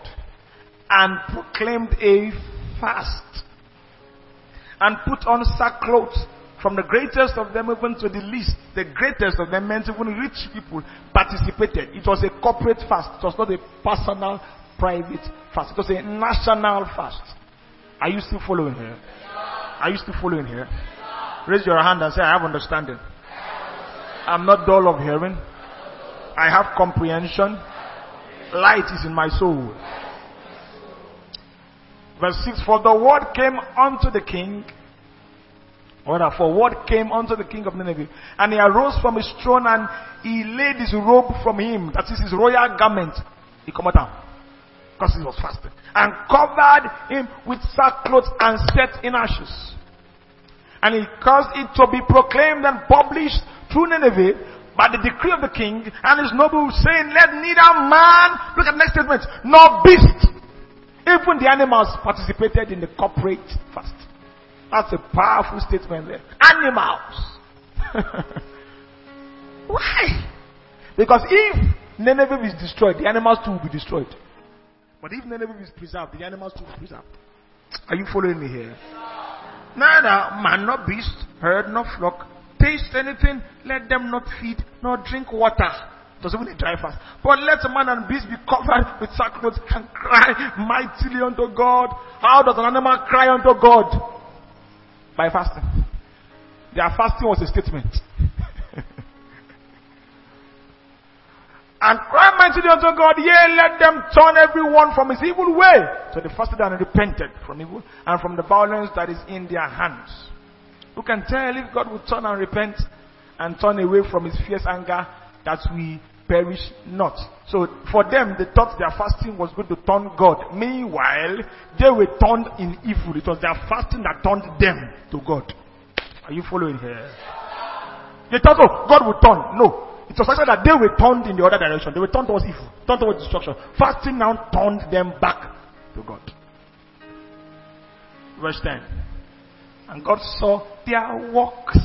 Speaker 2: and proclaimed a fast and put on sackcloth from the greatest of them even to the least. The greatest of them meant even rich people participated. It was a corporate fast. It was not a personal, private fast. It was a national fast. Are you still following here? Are you still following here? Raise your hand and say, I have understanding. I'm not dull of hearing. I have comprehension. Light is in my soul. Verse 6 For the word came unto the king. Or for word came unto the king of Nineveh, and he arose from his throne and he laid his robe from him, that is his royal garment. He come down because he was fasting, and covered him with sackcloth and set in ashes. And he caused it to be proclaimed and published through Nineveh by the decree of the king and his nobles, saying, Let neither man, look at next statement, nor beast. Even the animals participated in the corporate fast. That's a powerful statement there. Animals. [LAUGHS] Why? Because if Nineveh is destroyed, the animals too will be destroyed. But if Nineveh is preserved, the animals too will be preserved. Are you following me here? Neither man nor beast, herd nor flock, taste anything, let them not feed nor drink water. Does even a dry fast. But let man and beast be covered with sackcloth and cry mightily unto God. How does an animal cry unto God? By fasting. Their fasting was a statement. [LAUGHS] and cry mightily unto God, yea, let them turn everyone from his evil way. So they fasted and repented from evil and from the violence that is in their hands. Who can tell if God will turn and repent and turn away from his fierce anger that we perish not. So for them, they thought their fasting was going to turn God. Meanwhile, they were turned in evil. It was their fasting that turned them to God. Are you following here? They thought, oh, God will turn. No. It was actually that they were turned in the other direction. They were turned towards evil, turned towards destruction. Fasting now turned them back to God. Verse 10. And God saw their works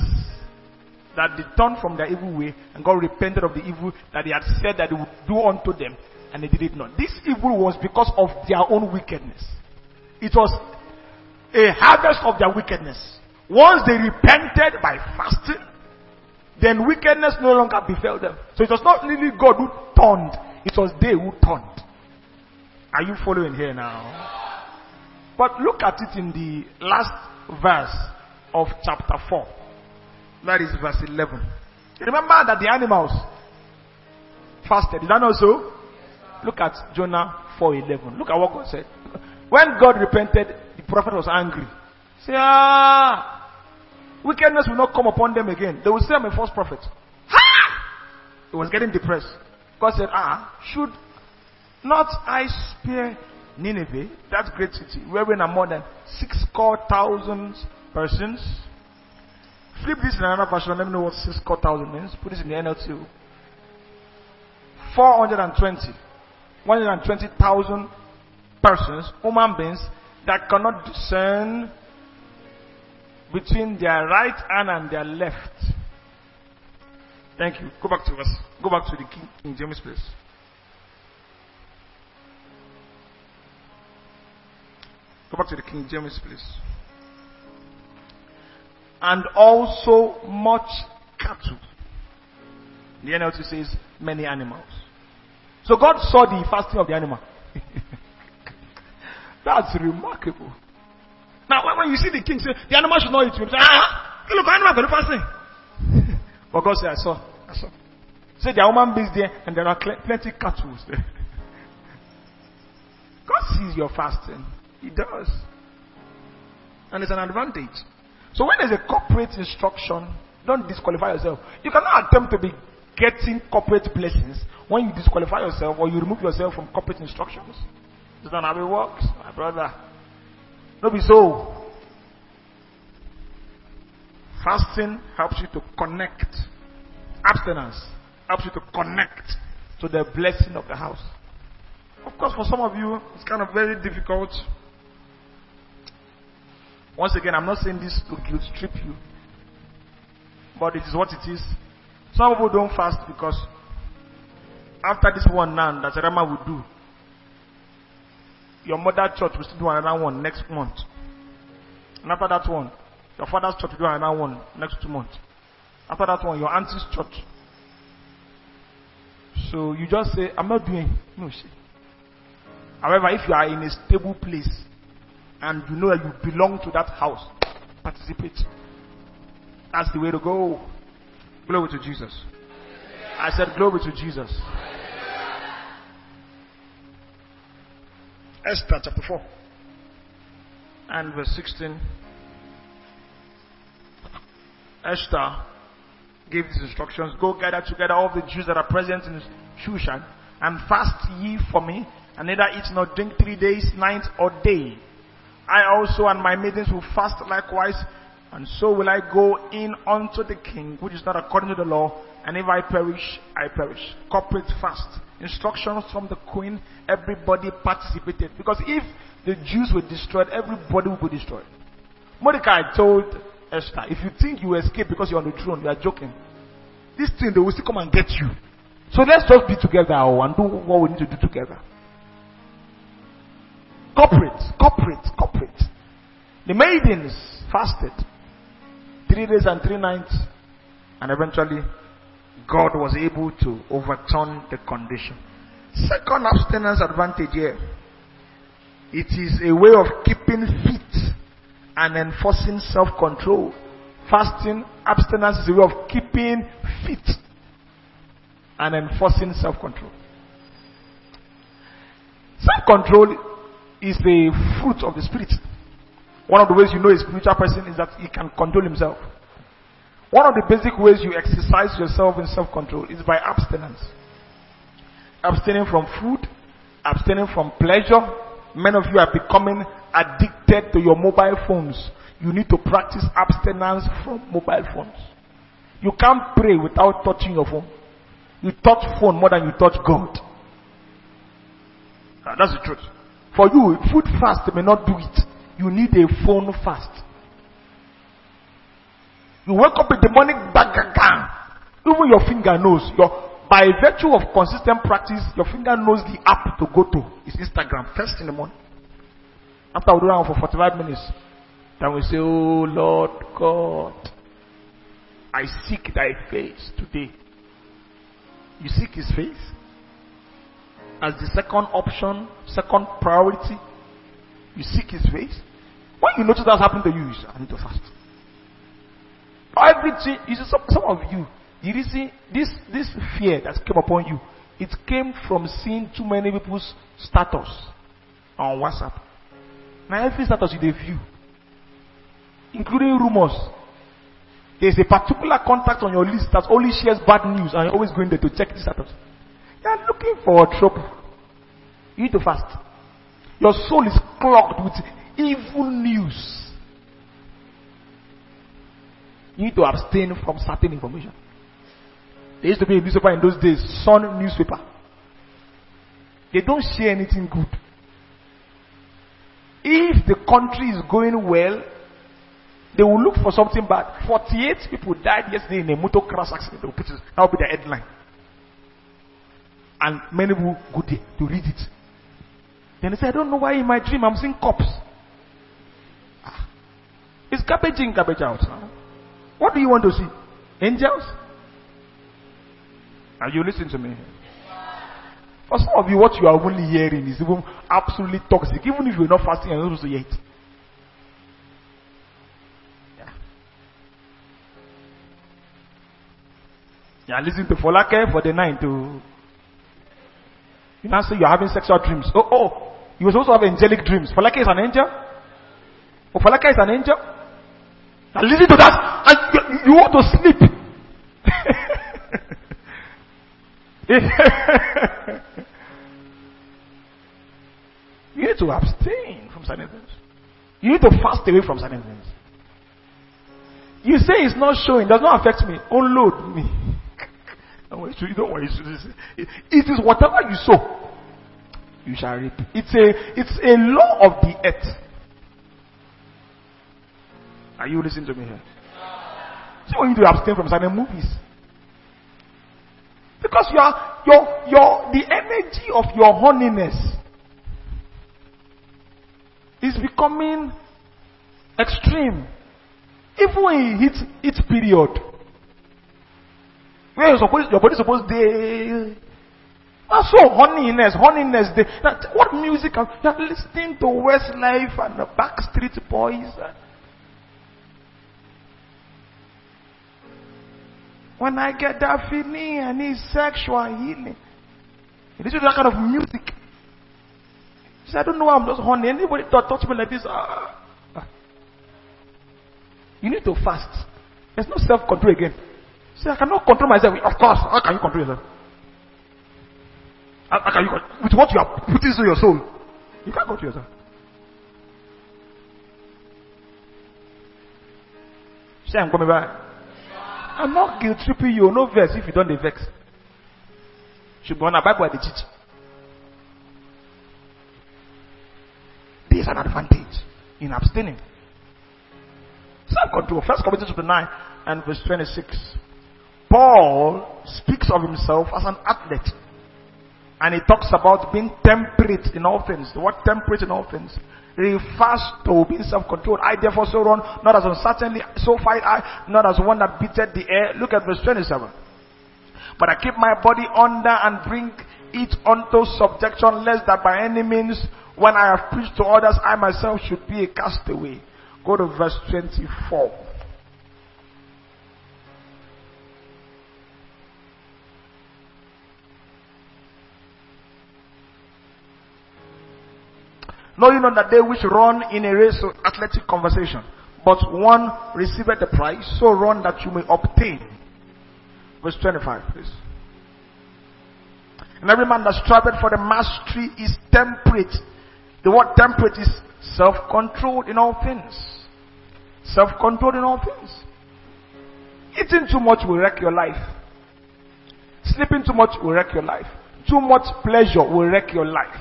Speaker 2: that they turned from their evil way and God repented of the evil that He had said that He would do unto them and they did it not. This evil was because of their own wickedness. It was a harvest of their wickedness. Once they repented by fasting, then wickedness no longer befell them. So it was not really God who turned, it was they who turned. Are you following here now? But look at it in the last verse of chapter 4. That is verse 11. Remember that the animals fasted. Is that not so? Look at Jonah 4:11. Look at what God said. When God repented, the prophet was angry. Say, ah, wickedness will not come upon them again. They will say I'm a false prophet. Ha! He was getting depressed. God said, ah, should not I spare Nineveh, that great city, wherein are more than six score thousand persons? Flip this in another version. Let me know what six score thousand means. Put this in the NLT. 420. 120,000 persons, human beings, that cannot discern between their right hand and their left. Thank you. Go back to us. Go back to the King, King James, please. Go back to the King James, please. And also much cattle. The NLT says many animals. So God saw the fasting of the animal. [LAUGHS] That's remarkable. Now, when you see the king say, the animal should not eat you, say, ah, look, animal going to fasting. [LAUGHS] but God said, I saw, I saw. Say there are human beings there and there are plenty cattle there. [LAUGHS] God sees your fasting. He does. And it's an advantage. So when there's a corporate instruction, don't disqualify yourself. You cannot attempt to be getting corporate blessings when you disqualify yourself or you remove yourself from corporate instructions. Is that how it works, my brother? Don't be so. Fasting helps you to connect. Abstinence helps you to connect to the blessing of the house. Of course, for some of you, it's kind of very difficult. Once again, I'm not saying this to guilt trip you, but it is what it is. Some people don't fast because after this one now that Rama will do, your mother church will still do another one next month. And after that one, your father's church will do another one next two months. After that one, your auntie's church. So you just say, I'm not doing no shit. However, if you are in a stable place and you know that you belong to that house, participate. That's the way to go. Glory to Jesus. I said, Glory to Jesus. Esther chapter 4 and verse 16. Esther gave these instructions Go gather together all the Jews that are present in Shushan and fast ye for me, and neither eat nor drink three days, night or day. I also and my maidens will fast likewise And so will I go in unto the king, which is not according to the law, and if I perish, I perish. Corporate fast. Instructions from the queen, everybody participated. Because if the Jews were destroyed, everybody would be destroyed. Mordecai told Esther, if you think you escape because you're on the throne, you are joking. This thing, they will still come and get you. So let's just be together oh, and do what we need to do together. Corporate, corporate, corporate. The maidens fasted three days and three nights, and eventually God was able to overturn the condition. Second abstinence advantage here. It is a way of keeping fit and enforcing self-control. Fasting, abstinence is a way of keeping fit and enforcing self-control. Self-control is the fruit of the spirit. One of the ways you know a spiritual person is that he can control himself. One of the basic ways you exercise yourself in self control is by abstinence. Abstaining from food, abstaining from pleasure. Many of you are becoming addicted to your mobile phones. You need to practice abstinence from mobile phones. You can't pray without touching your phone. You touch phone more than you touch God. That's the truth. For you, food fast may not do it. You need a phone fast. You wake up in the morning, bang, even your finger knows. Your, by virtue of consistent practice, your finger knows the app to go to. It's Instagram, first in the morning. After we do that for 45 minutes, then we say, Oh Lord God, I seek thy face today. You seek his face as the second option, second priority. You seek his face. When you notice that's happening to you, you say, I need to fast. Everything, you see, some, some of you, you see, this, this fear that came upon you, it came from seeing too many people's status on WhatsApp. Now, every status you view, including rumors, there's a particular contact on your list that only shares bad news, and you're always going there to check the status. You're looking for trouble. You need to fast. Your soul is clogged with evil news. You need to abstain from certain information. There used to be a newspaper in those days, Sun newspaper. They don't share anything good. If the country is going well, they will look for something bad. 48 people died yesterday in a motor crash accident. That will be the headline. And many will go there to read it. Then they said, I don't know why in my dream I'm seeing cops. Ah. It's garbage in, garbage out. What do you want to see? Angels? Are you listening to me? For some of you, what you are only hearing is even absolutely toxic. Even if you're not fasting, you're not supposed to hear it. Yeah. You are listening to Folake for the night to. You now say you're having sexual dreams. Oh, oh, you were supposed to have angelic dreams. Folake is an angel? Oh, Folake is an angel? Now listen to that. And you, you want to sleep. [LAUGHS] you need to abstain from certain things. You need to fast away from certain things. You say it's not showing, does not affect me. Unload me. Worry, don't worry. It is whatever you sow, you shall reap. It's a, it's a law of the earth. Are you listening to me here? So you need to abstain from certain movies. Because your, your, your, the energy of your holiness is becoming extreme. Even when it hits its period, where supposed, your body supposed to that's so holiness, holiness. They, what music? You're listening to Westlife and the Backstreet Boys. When I get that feeling, I need sexual healing. This is that kind of music. I don't know why I'm just horny. Anybody touch me like this? Ah. You need to fast. There's no self control again. Say, I cannot control myself. Of course. How can you control yourself? How, how can you, with what you are putting into your soul, you can't control yourself. Say I'm coming back. I'm not guilt tripping you. No verse if you don't vex. Should be on a Bible the teach. There is an advantage in abstaining. Self control. First Corinthians chapter 9 and verse 26. Paul speaks of himself as an athlete. And he talks about being temperate in all things. The word temperate in all things refers to being self-controlled. I therefore so run, not as uncertainly, so fight I, not as one that beateth the air. Look at verse 27. But I keep my body under and bring it unto subjection, lest that by any means, when I have preached to others, I myself should be a castaway. Go to verse 24. Knowing not that they which run in a race of athletic conversation, but one receiveth the prize, so run that you may obtain. Verse 25, please. And every man that striveth for the mastery is temperate. The word temperate is self-controlled in all things. Self-controlled in all things. Eating too much will wreck your life. Sleeping too much will wreck your life. Too much pleasure will wreck your life.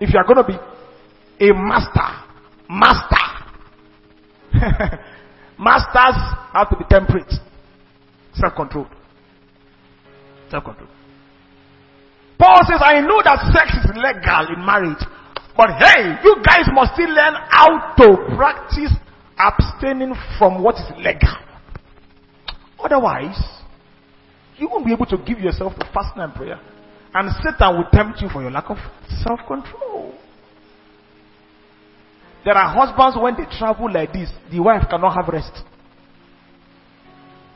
Speaker 2: If you are going to be a master. Master. [LAUGHS] Masters have to be temperate. Self-controlled. Self controlled. Paul says, I know that sex is legal in marriage. But hey, you guys must still learn how to practice abstaining from what is legal. Otherwise, you won't be able to give yourself to fasting and prayer. And Satan will tempt you for your lack of self-control. There are husbands when they travel like this, the wife cannot have rest.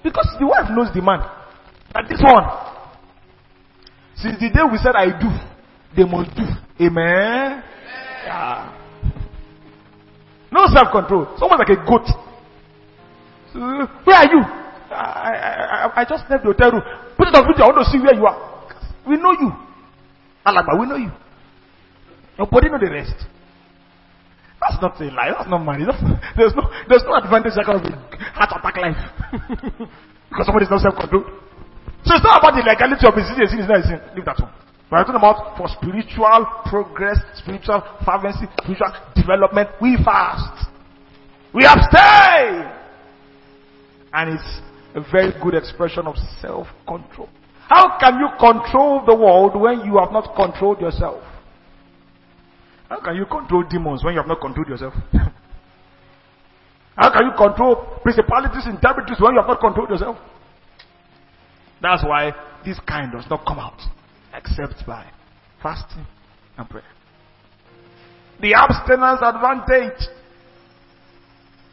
Speaker 2: Because the wife knows the man. That this one, since the day we said I do, they must do. Amen. Yeah. No self control. Someone like a goat. So, where are you? I, I, I, just left the hotel room. Put it on video. I want to see where you are. We know you. Alaba, we know you. Your body know the rest. That's not a lie. That's not money. That's, there's no there's no advantage that kind of heart attack life. [LAUGHS] because somebody's is not self-controlled. So it's not about the legality of a sin. Is not a sin. Leave that one. We're talking about for spiritual progress, spiritual fervency, spiritual development. We fast. We abstain. And it's a very good expression of self-control. How can you control the world when you have not controlled yourself? How can you control demons when you have not controlled yourself? [LAUGHS] How can you control principalities and territories when you have not controlled yourself? That's why this kind does not come out except by fasting and prayer. The abstinence advantage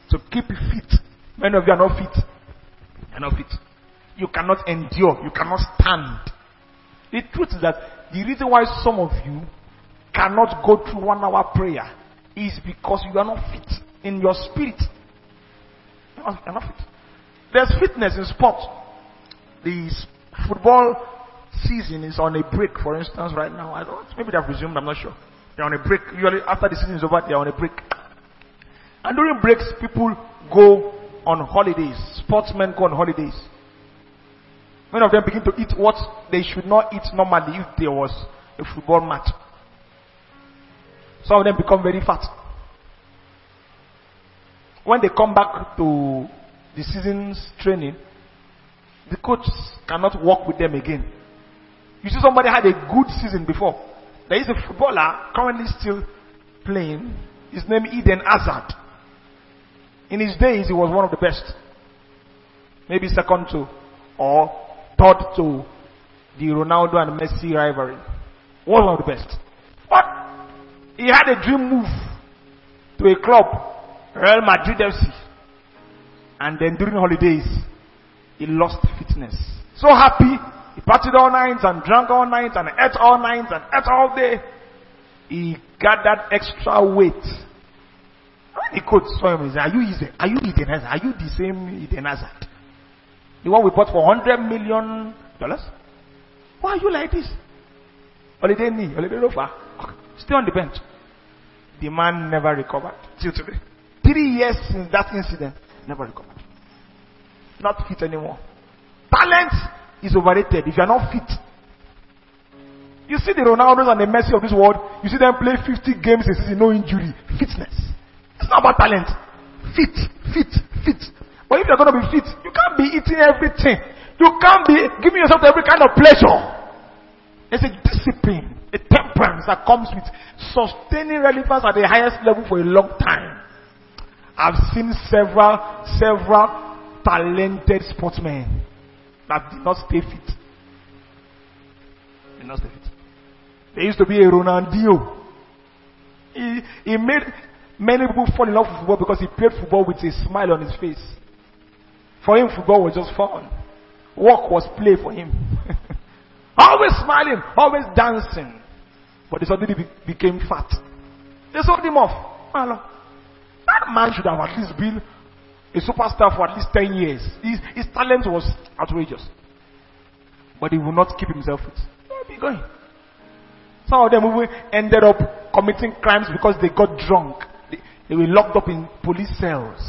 Speaker 2: to keep fit. Many of you are not fit. You are not fit. You cannot endure. You cannot stand. The truth is that the reason why some of you cannot go through one hour prayer is because you are not fit in your spirit. You are not fit. There's fitness in sport. The football season is on a break, for instance, right now. I don't maybe they've resumed, I'm not sure. They're on a break. Usually after the season is over, they're on a break. And during breaks, people go on holidays. Sportsmen go on holidays. Many of them begin to eat what they should not eat normally if there was a football match. Some of them become very fat. When they come back to the season's training, the coach cannot work with them again. You see, somebody had a good season before. There is a footballer currently still playing. His name is Eden Hazard. In his days, he was one of the best. Maybe second to or third to the Ronaldo and Messi rivalry. One of the best. He had a dream move to a club, Real Madrid FC. And then during holidays, he lost fitness. So happy, he partied all night and drank all night and ate all night and ate all day. He got that extra weight. When the coach saw him, he said, Are you Eden? Are you Eden Hazard? Are you the same Eden Hazard? The one we bought for hundred million dollars? Why are you like this? Holiday knee, holiday loafer. Stay on the bench. The man never recovered till today. Three years since that incident, never recovered. not fit anymore. Talent is overrated if you are not fit. You see the Ronaldos and the Messi of this world, you see them play 50 games a season, no injury. Fitness. It's not about talent. Fit, fit, fit. But if you're going to be fit, you can't be eating everything. You can't be giving yourself every kind of pleasure. It's a discipline, a temperance that comes with sustaining relevance at the highest level for a long time. I've seen several, several talented sportsmen that did not stay fit. Did not stay fit. There used to be a Ronaldinho. He, he made many people fall in love with football because he played football with a smile on his face. For him, football was just fun. Work was play for him. [LAUGHS] always smiling, always dancing. But he suddenly be, became fat. They sold him off. Ah, that man should have at least been a superstar for at least 10 years. His, his talent was outrageous. But he would not keep himself fit. Be going. Some of them even ended up committing crimes because they got drunk. They, they were locked up in police cells.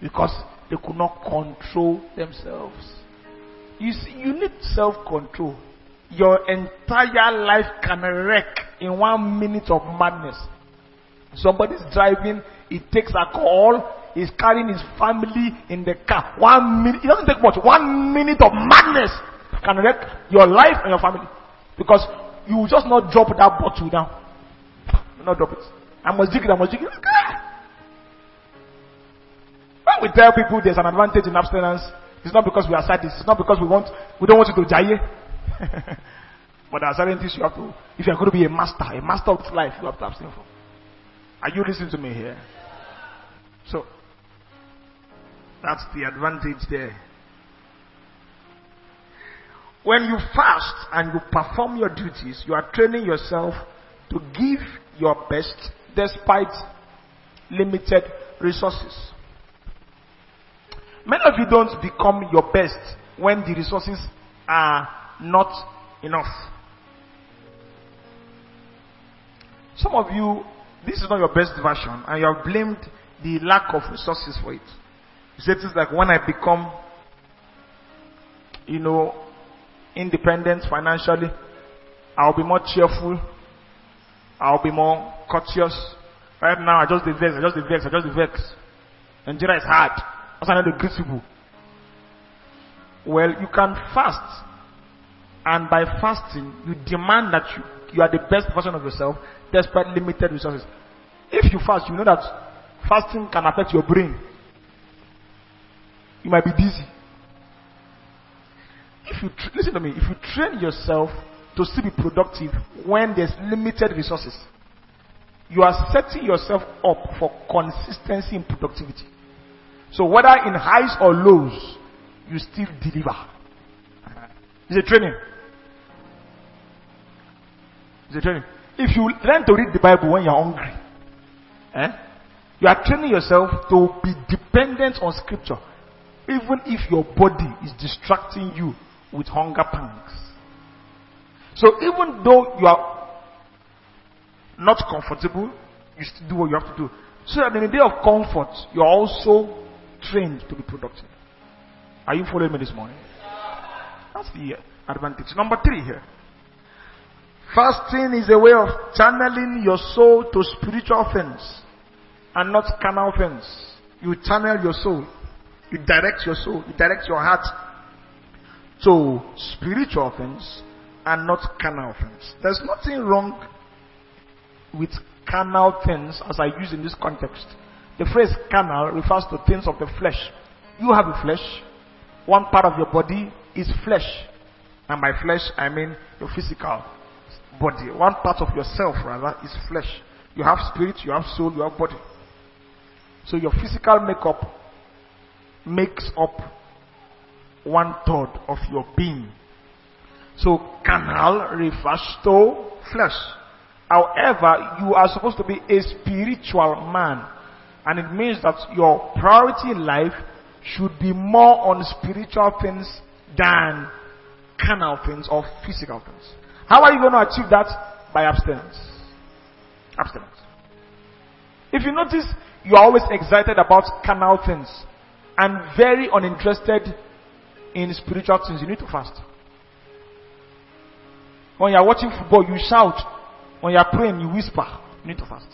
Speaker 2: Because they could not control themselves. You see, you need self-control. Your entire life can wreck in one minute of madness. Somebody's driving, he takes alcohol, he's carrying his family in the car. One minute, it doesn't take much. One minute of madness can wreck your life and your family. Because you will just not drop that bottle down. not drop it. I must drink it, I must drink it. Ah! When we tell people there's an advantage in abstinence, it's not because we are sadists. It's not because we want, we don't want you to die. [LAUGHS] but there are certain things you have to, if you're going to be a master, a master of this life, you have to abstain from. Are you listening to me here? So, that's the advantage there. When you fast and you perform your duties, you are training yourself to give your best despite limited resources. Many of you don't become your best when the resources are not enough. Some of you, this is not your best version, and you have blamed the lack of resources for it. You say things like, when I become, you know, independent financially, I'll be more cheerful, I'll be more courteous. Right now, I just the vex, I just the vex, I just the vex. Nigeria is hard. I the people. Well, you can fast. And by fasting, you demand that you, you are the best version of yourself despite limited resources. If you fast, you know that fasting can affect your brain. You might be dizzy. If you listen to me, if you train yourself to still be productive when there's limited resources, you are setting yourself up for consistency in productivity. So whether in highs or lows, you still deliver. It's a training. It's a training. If you learn to read the Bible when you're hungry, eh, you are training yourself to be dependent on scripture. Even if your body is distracting you with hunger pangs. So even though you are not comfortable, you still do what you have to do. So that in a day of comfort, you're also trained to be productive. Are you following me this morning? That's the advantage. Number three here. Fasting is a way of channeling your soul to spiritual things and not carnal things. You channel your soul. You direct your soul. You direct your heart to spiritual things and not carnal things. There's nothing wrong with carnal things as I use in this context. The phrase carnal refers to things of the flesh. You have a flesh. One part of your body is flesh. And by flesh, I mean your physical body. One part of yourself, rather, is flesh. You have spirit, you have soul, you have body. So your physical makeup makes up one third of your being. So carnal refers to flesh. However, you are supposed to be a spiritual man. And it means that your priority in life should be more on spiritual things than carnal things or physical things. How are you going to achieve that? By abstinence. Abstinence. If you notice, you are always excited about carnal things. and very uninterested in spiritual things, you need to fast. When you're watching football, you shout. When you're praying, you whisper. You need to fast.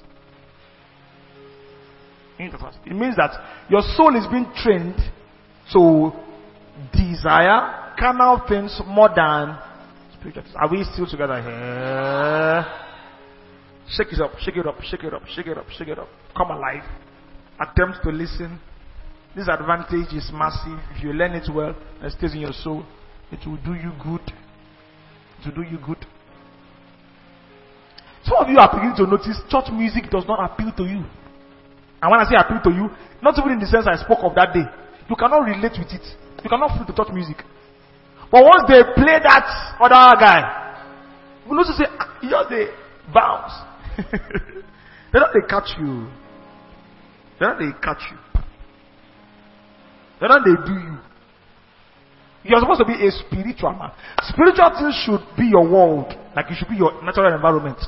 Speaker 2: You need to fast. It means that your soul is being trained to desire carnal things more than Are we still together here? Shake it up, shake it up, shake it up, shake it up, shake it up. Come alive. Attempt to listen. This advantage is massive. If you learn it well and stays in your soul, it will do you good. It will do you good. Some of you are beginning to notice church music does not appeal to you. And when I say appeal to you, not even in the sense I spoke of that day. You cannot relate with it. You cannot feel the church music. But once they play that other guy, you know to say, ah, you just they bounce. [LAUGHS] they don't they catch you. They don't they catch you. They don't they do you. You're supposed to be a spiritual man. Spiritual things should be your world, like it should be your natural environment.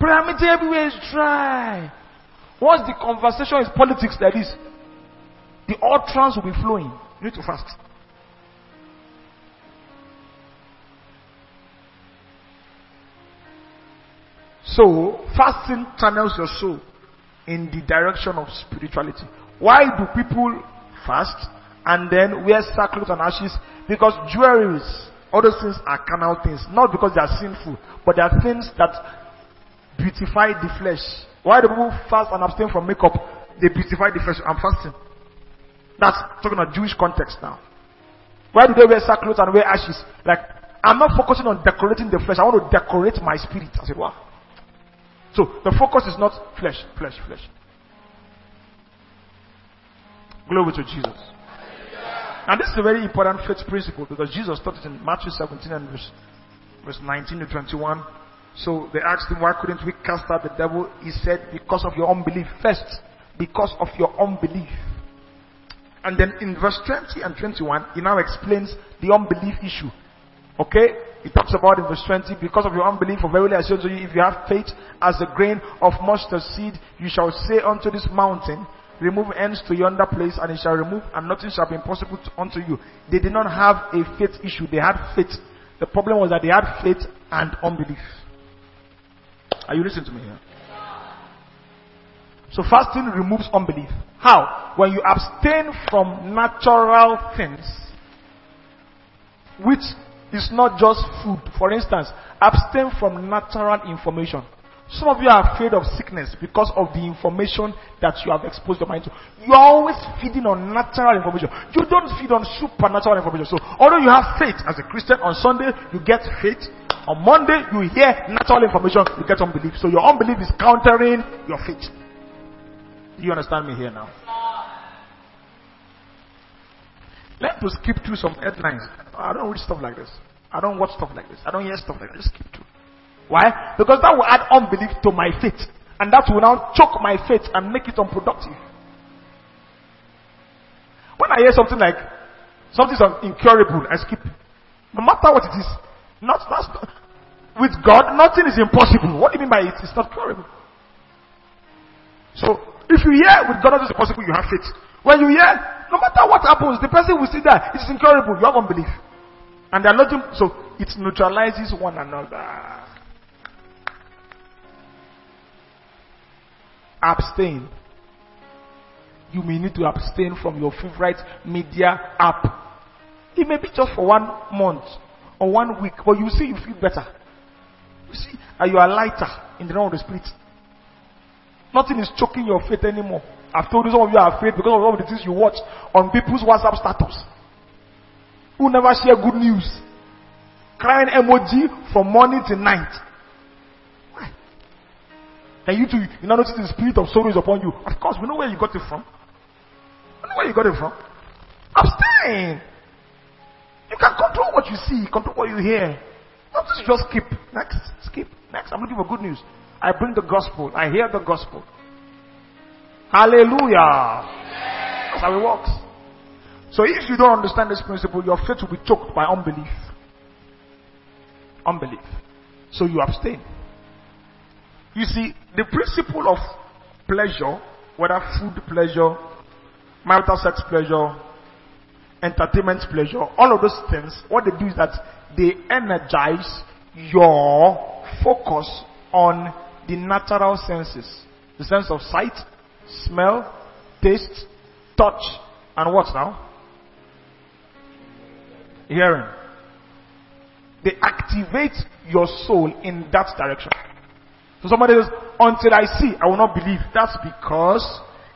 Speaker 2: Prayer meeting everywhere is dry. Once the conversation is politics like this, the utterance will be flowing. You need to fast. So, fasting channels your soul in the direction of spirituality. Why do people fast and then wear sackcloth and ashes? Because jewelries, all those things are carnal things. Not because they are sinful, but they are things that beautify the flesh. Why do people fast and abstain from makeup? They beautify the flesh. I'm fasting. That's talking about Jewish context now. Why do they wear sackcloth and wear ashes? Like, I'm not focusing on decorating the flesh. I want to decorate my spirit, as it were. So, the focus is not flesh, flesh, flesh. Glory to Jesus. And this is a very important faith principle because Jesus taught it in Matthew 17 and verse, verse 19 to 21. So they asked him, Why couldn't we cast out the devil? He said, Because of your unbelief. First, because of your unbelief. And then in verse 20 and 21, he now explains the unbelief issue. Okay? He talks about in verse 20, because of your unbelief, for verily I say to you, if you have faith as a grain of mustard seed, you shall say unto this mountain, remove ends to yonder place, and it shall remove, and nothing shall be impossible to, unto you. They did not have a faith issue, they had faith. The problem was that they had faith and unbelief. Are you listening to me here? So fasting removes unbelief. How? When you abstain from natural things, which is not just food. For instance, abstain from natural information. Some of you are afraid of sickness because of the information that you have exposed your mind to. You are always feeding on natural information. You don't feed on supernatural information. So, although you have faith as a Christian, on Sunday you get faith. On Monday you hear natural information, you get unbelief. So your unbelief is countering your faith. Do you understand me here now? Let us skip through some headlines. I don't read stuff like this. I don't watch stuff like this. I don't hear stuff like this. Just skip through. Why? Because that will add unbelief to my faith. And that will now choke my faith and make it unproductive. When I hear something like something's incurable, I skip. No matter what it is. Not, not, with God, nothing is impossible. What do you mean by it? It's not curable. So, if you hear with God nothing possible you have faith. When you hear, no matter what happens, the person will see that it is incurable. You have unbelief. And they are not, doing so it neutralizes one another. Abstain. You may need to abstain from your favorite media app. It may be just for one month or one week, but you see you feel better. You see, and you are lighter in the realm of the spirit. Nothing is choking your faith anymore. I've told you some of you are afraid because of all the things you watch on people's WhatsApp status. Who never share good news. Crying emoji from morning to night. Why? And you too, you now notice the spirit of sorrow is upon you. Of course, we know where you got it from. We know where you got it from. Abstain. You can control what you see, control what you hear. Not just skip. Next, skip. Next. I'm looking for good news. I bring the gospel. I hear the gospel. Hallelujah. That's how it works. So if you don't understand this principle, your faith will be choked by unbelief. Unbelief. So you abstain. You see, the principle of pleasure whether food pleasure, marital sex pleasure, entertainment pleasure, all of those things, what they do is that they energize your focus on the natural senses. The sense of sight, smell, taste, touch, and what now? Hearing. They activate your soul in that direction. So somebody says, until I see, I will not believe. That's because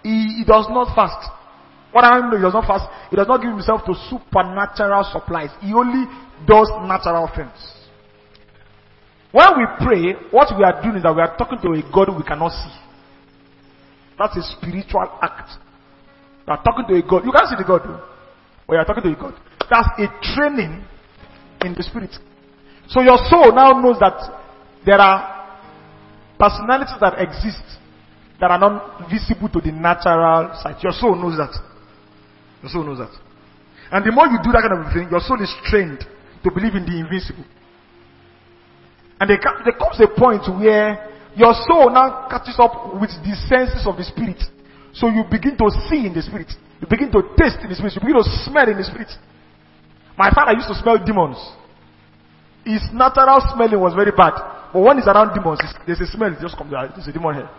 Speaker 2: he, he does not fast. What I mean, he does not fast. He does not give himself to supernatural supplies. He only does natural things. When we pray, what we are doing is that we are talking to a God we cannot see. That's a spiritual act. You are talking to a God. You can't see the God, oh. but you are talking to a God. That's a training in the spirit. So your soul now knows that there are personalities that exist that are not visible to the natural sight. Your soul knows that. Your soul knows that. And the more you do that kind of thing, your soul is trained to believe in the invisible. And there, there comes a point where your soul now catches up with the senses of the spirit. So you begin to see in the spirit. You begin to taste in the spirit. You begin to smell in the spirit. My father used to smell demons. His natural smelling was very bad. But when he's around demons, there's a smell, it just comes out. There's a demon here.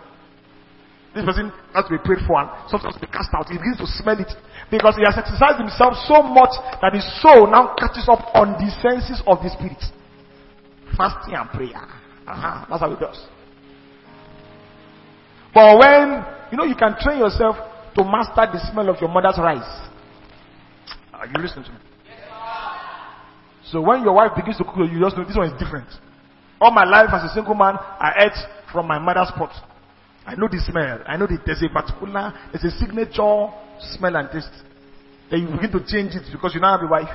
Speaker 2: This person has to be prayed for and sometimes be cast out. He begins to smell it. Because he has exercised himself so much that his soul now catches up on the senses of the spirit. Fasting and prayer. Uh-huh. That's how it does. But when, you know, you can train yourself to master the smell of your mother's rice. Are you listening to me? So when your wife begins to cook, you just know this one is different. All my life as a single man, I ate from my mother's pot. I know the smell. I know that there's a particular, there's a signature smell and taste. Then you begin to change it because you now have a wife.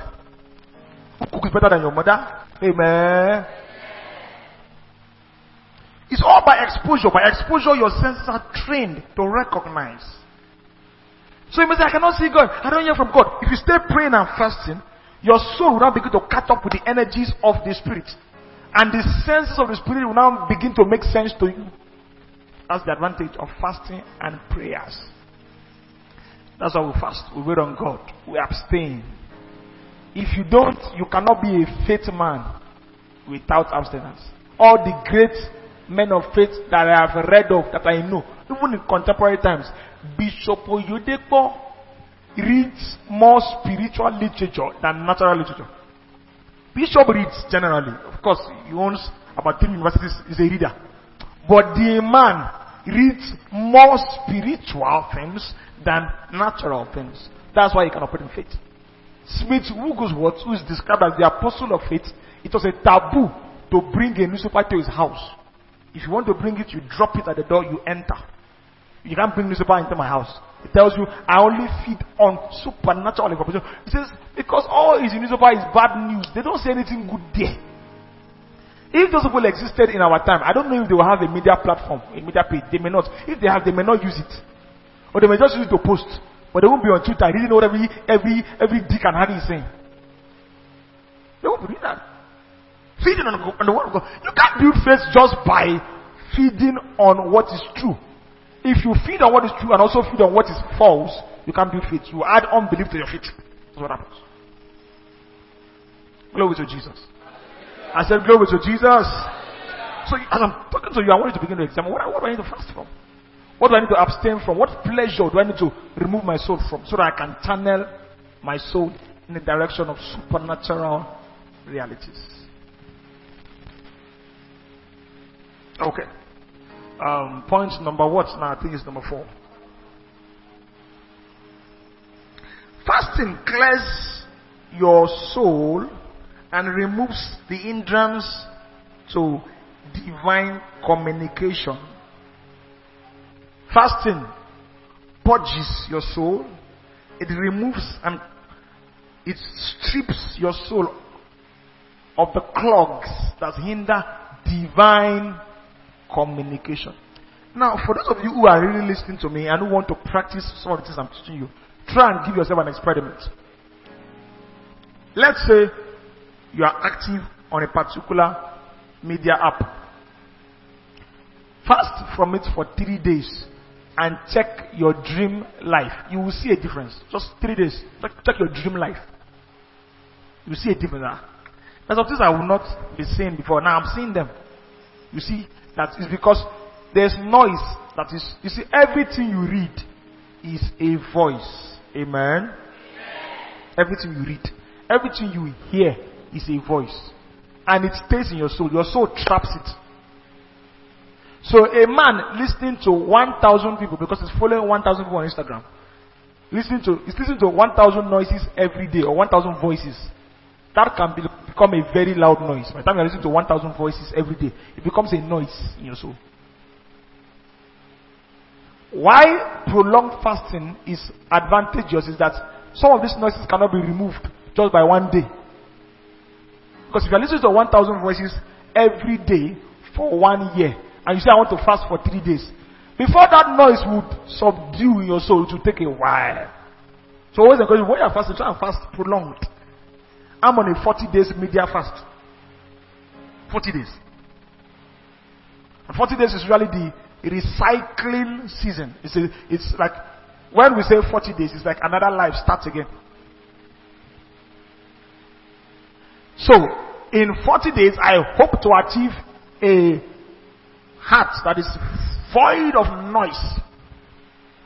Speaker 2: Who cooks better than your mother? Amen. It's all by exposure. By exposure, your senses are trained to recognize. So you may say, I cannot see God. I don't hear from God. If you stay praying and fasting, your soul will now begin to catch up with the energies of the Spirit. And the senses of the Spirit will now begin to make sense to you. That's the advantage of fasting and prayers. That's why we fast. We wait on God. We abstain. If you don't, you cannot be a faith man without abstinence. All the great men of faith that I have read of, that I know, even in contemporary times, Bishop Oyedepo reads more spiritual literature than natural literature. Bishop reads generally. Of course, he owns about three universities, he's a reader. But the man reads more spiritual things than natural things. That's why he can operate in faith. Smith Wigglesworth, who is described as the apostle of faith, it was a taboo to bring a newspaper to his house. If you want to bring it, you drop it at the door, you enter. You can't bring newspaper into my house. It tells you, I only feed on supernatural information. It says, because all his newspaper is bad news. They don't say anything good there. If those people existed in our time, I don't know if they will have a media platform, a media page. They may not. If they have, they may not use it. Or they may just use it to post. But they won't be on Twitter reading what every, every, every dick and Harry is saying. They won't be that. Feeding on, on the word of God. You can't build faith just by feeding on what is true. If you feed on what is true and also feed on what is false, you can't build faith. You add unbelief to your faith. That's what happens. Glory to Jesus. I said, Glory to Jesus. So, as I'm talking to you, I want you to begin to examine what, what do I need to fast from? What do I need to abstain from? What pleasure do I need to remove my soul from so that I can channel my soul in the direction of supernatural realities? Okay. Um, point number what now? I think it's number four. Fasting clears your soul and removes the hindrance to divine communication. Fasting purges your soul, it removes and it strips your soul of the clogs that hinder divine communication. Now, for those of you who are really listening to me and who want to practice some of the things I'm teaching you, try and give yourself an experiment. Let's say you are active on a particular media app. Fast from it for three days and check your dream life. You will see a difference. Just three days. Check your dream life. You see a difference. Ah. There's some things I will not be seeing before. Now I'm seeing them. You see, that is because there's noise that is, you see, everything you read is a voice. Amen. Amen. Everything you read, everything you hear is a voice. And it stays in your soul. Your soul traps it. So a man listening to 1,000 people because he's following 1,000 people on Instagram, listening to, he's listening to 1,000 noises every day or 1,000 voices. That can be, become a very loud noise. By the time you're listening to 1,000 voices every day, it becomes a noise in your soul. Why prolonged fasting is advantageous is that some of these noises cannot be removed just by one day. Because if you're listening to 1,000 voices every day for one year, and you say, I want to fast for three days, before that noise would subdue in your soul, it will take a while. So always encourage when you're you fasting, try and fast prolonged. I'm on a 40 days media fast. 40 days. And 40 days is really the recycling season. It's, a, it's like when we say 40 days, it's like another life starts again. So, in 40 days, I hope to achieve a heart that is void of noise.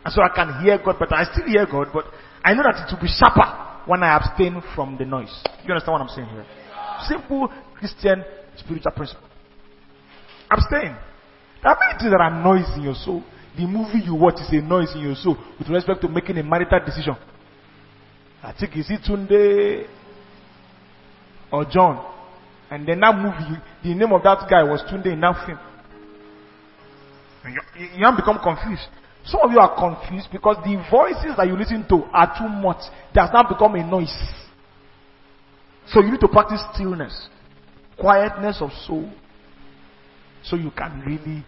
Speaker 2: And so I can hear God better. I still hear God, but I know that it will be sharper when I abstain from the noise. You understand what I'm saying here? Simple Christian spiritual principle. Abstain. Are many things that are noise in your soul. The movie you watch is a noise in your soul with respect to making a marital decision. I think is it Tunde or John. And then that movie, the name of that guy was Tunde in that film. You, you have become confused. Some of you are confused because the voices that you listen to are too much. They have now become a noise. So you need to practice stillness, quietness of soul, so you can really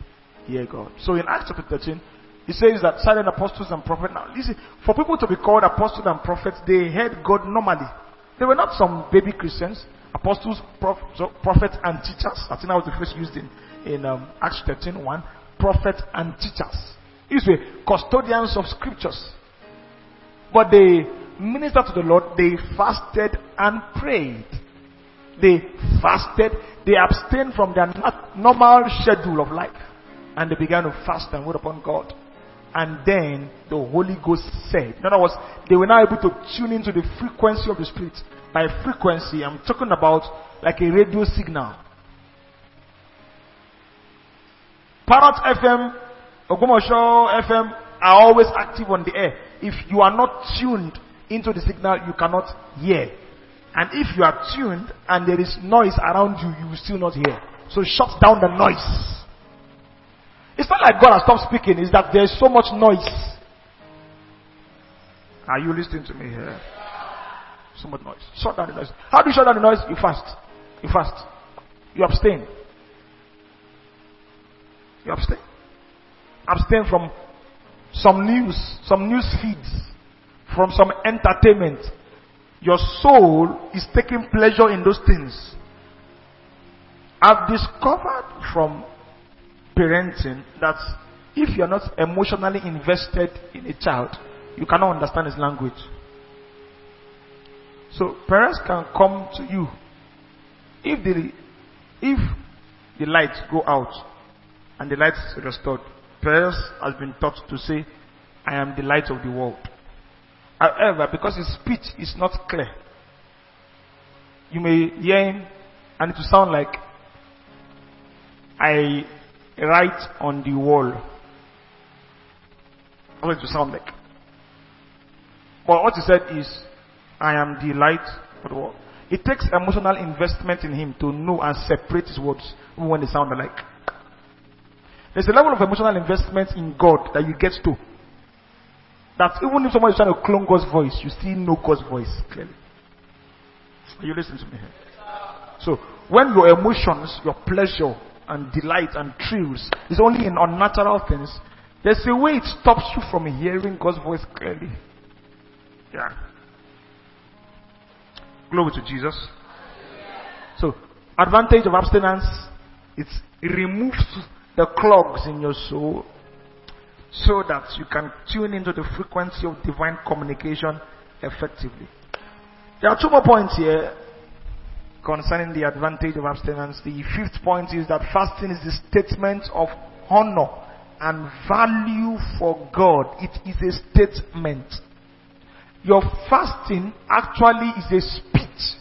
Speaker 2: hear God. So in Acts chapter 13, it says that silent apostles and prophets. Now, listen, for people to be called apostles and prophets, they heard God normally. They were not some baby Christians, apostles, prof, so prophets, and teachers. I think that was the first used in, in um, Acts 13 1. Prophets and teachers. These were custodians of scriptures. But they ministered to the Lord, they fasted and prayed. They fasted, they abstained from their normal schedule of life. And they began to fast and wait upon God. And then the Holy Ghost said, in other words, they were now able to tune into the frequency of the Spirit. By frequency, I'm talking about like a radio signal. Parrot FM, Ogumosho FM are always active on the air. If you are not tuned into the signal, you cannot hear. And if you are tuned and there is noise around you, you will still not hear. So shut down the noise. It's not like God has stopped speaking, it's that there's so much noise. Are you listening to me here? So much noise. Shut down the noise. How do you shut down the noise? You fast. You fast. You abstain. You abstain. Abstain from some news, some news feeds, from some entertainment, your soul is taking pleasure in those things. I've discovered from parenting that if you're not emotionally invested in a child, you cannot understand his language. So parents can come to you if the if the lights go out and the lights restored. Parents has been taught to say, "I am the light of the world." However, because his speech is not clear, you may hear him and it will sound like I write on the wall. That's what it will sound like. But what he said is, I am the light of the world. It takes emotional investment in him to know and separate his words when they sound alike. There's a level of emotional investment in God that you get to that even if someone is trying to clone God's voice, you still know God's voice clearly. Are you listening to me here? So, when your emotions, your pleasure, and delight and thrills is only in unnatural things, there's a way it stops you from hearing God's voice clearly. Yeah. Glory to Jesus. So, advantage of abstinence, it removes the clogs in your soul so that you can tune into the frequency of divine communication effectively. There are two more points here concerning the advantage of abstinence. The fifth point is that fasting is the statement of honor and value for God. It is a statement. Your fasting actually is a speech.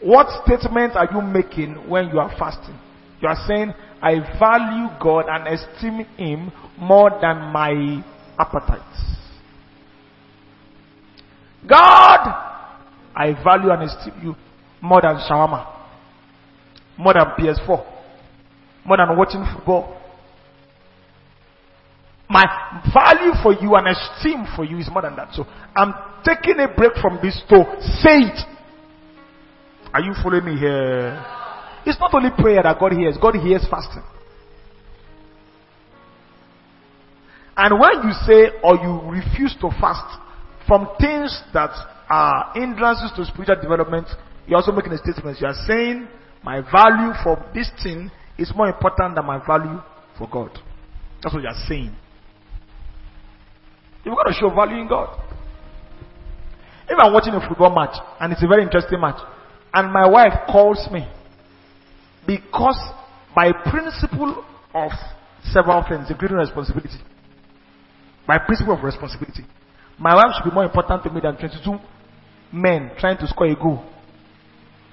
Speaker 2: What statement are you making when you are fasting? You are saying, I value God and esteem Him more than my appetites. God, I value and esteem you more than shawarma, more than PS4, more than watching football. My value for you and esteem for you is more than that. So I'm taking a break from this to say it. Are you following me here? It's not only prayer that God hears, God hears fasting. And when you say or you refuse to fast from things that are hindrances to spiritual development, you're also making a statement. You are saying, My value for this thing is more important than my value for God. That's what you are saying. You've got to show value in God. If I'm watching a football match and it's a very interesting match, and my wife calls me because by principle of several things, including responsibility, by principle of responsibility, my wife should be more important to me than 22 men trying to score a goal.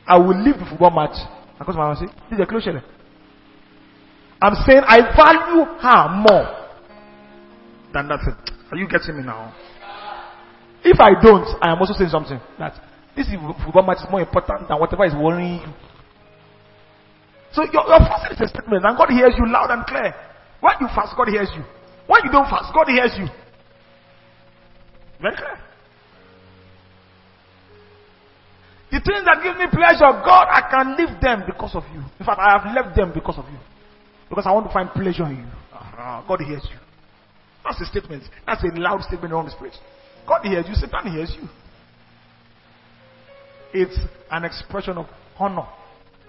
Speaker 2: I will leave the football match because my wife say, "This is a close I'm saying I value her more than that thing. Are you getting me now? If I don't, I am also saying something that this football match is more important than whatever is worrying you. So your, your fasting is a statement, and God hears you loud and clear. When you fast, God hears you. When you don't fast, God hears you. Very clear. The things that give me pleasure, God, I can leave them because of you. In fact, I have left them because of you. Because I want to find pleasure in you. Uh, God hears you. That's a statement. That's a loud statement on the spirit. God hears you, Satan hears you. It's an expression of honor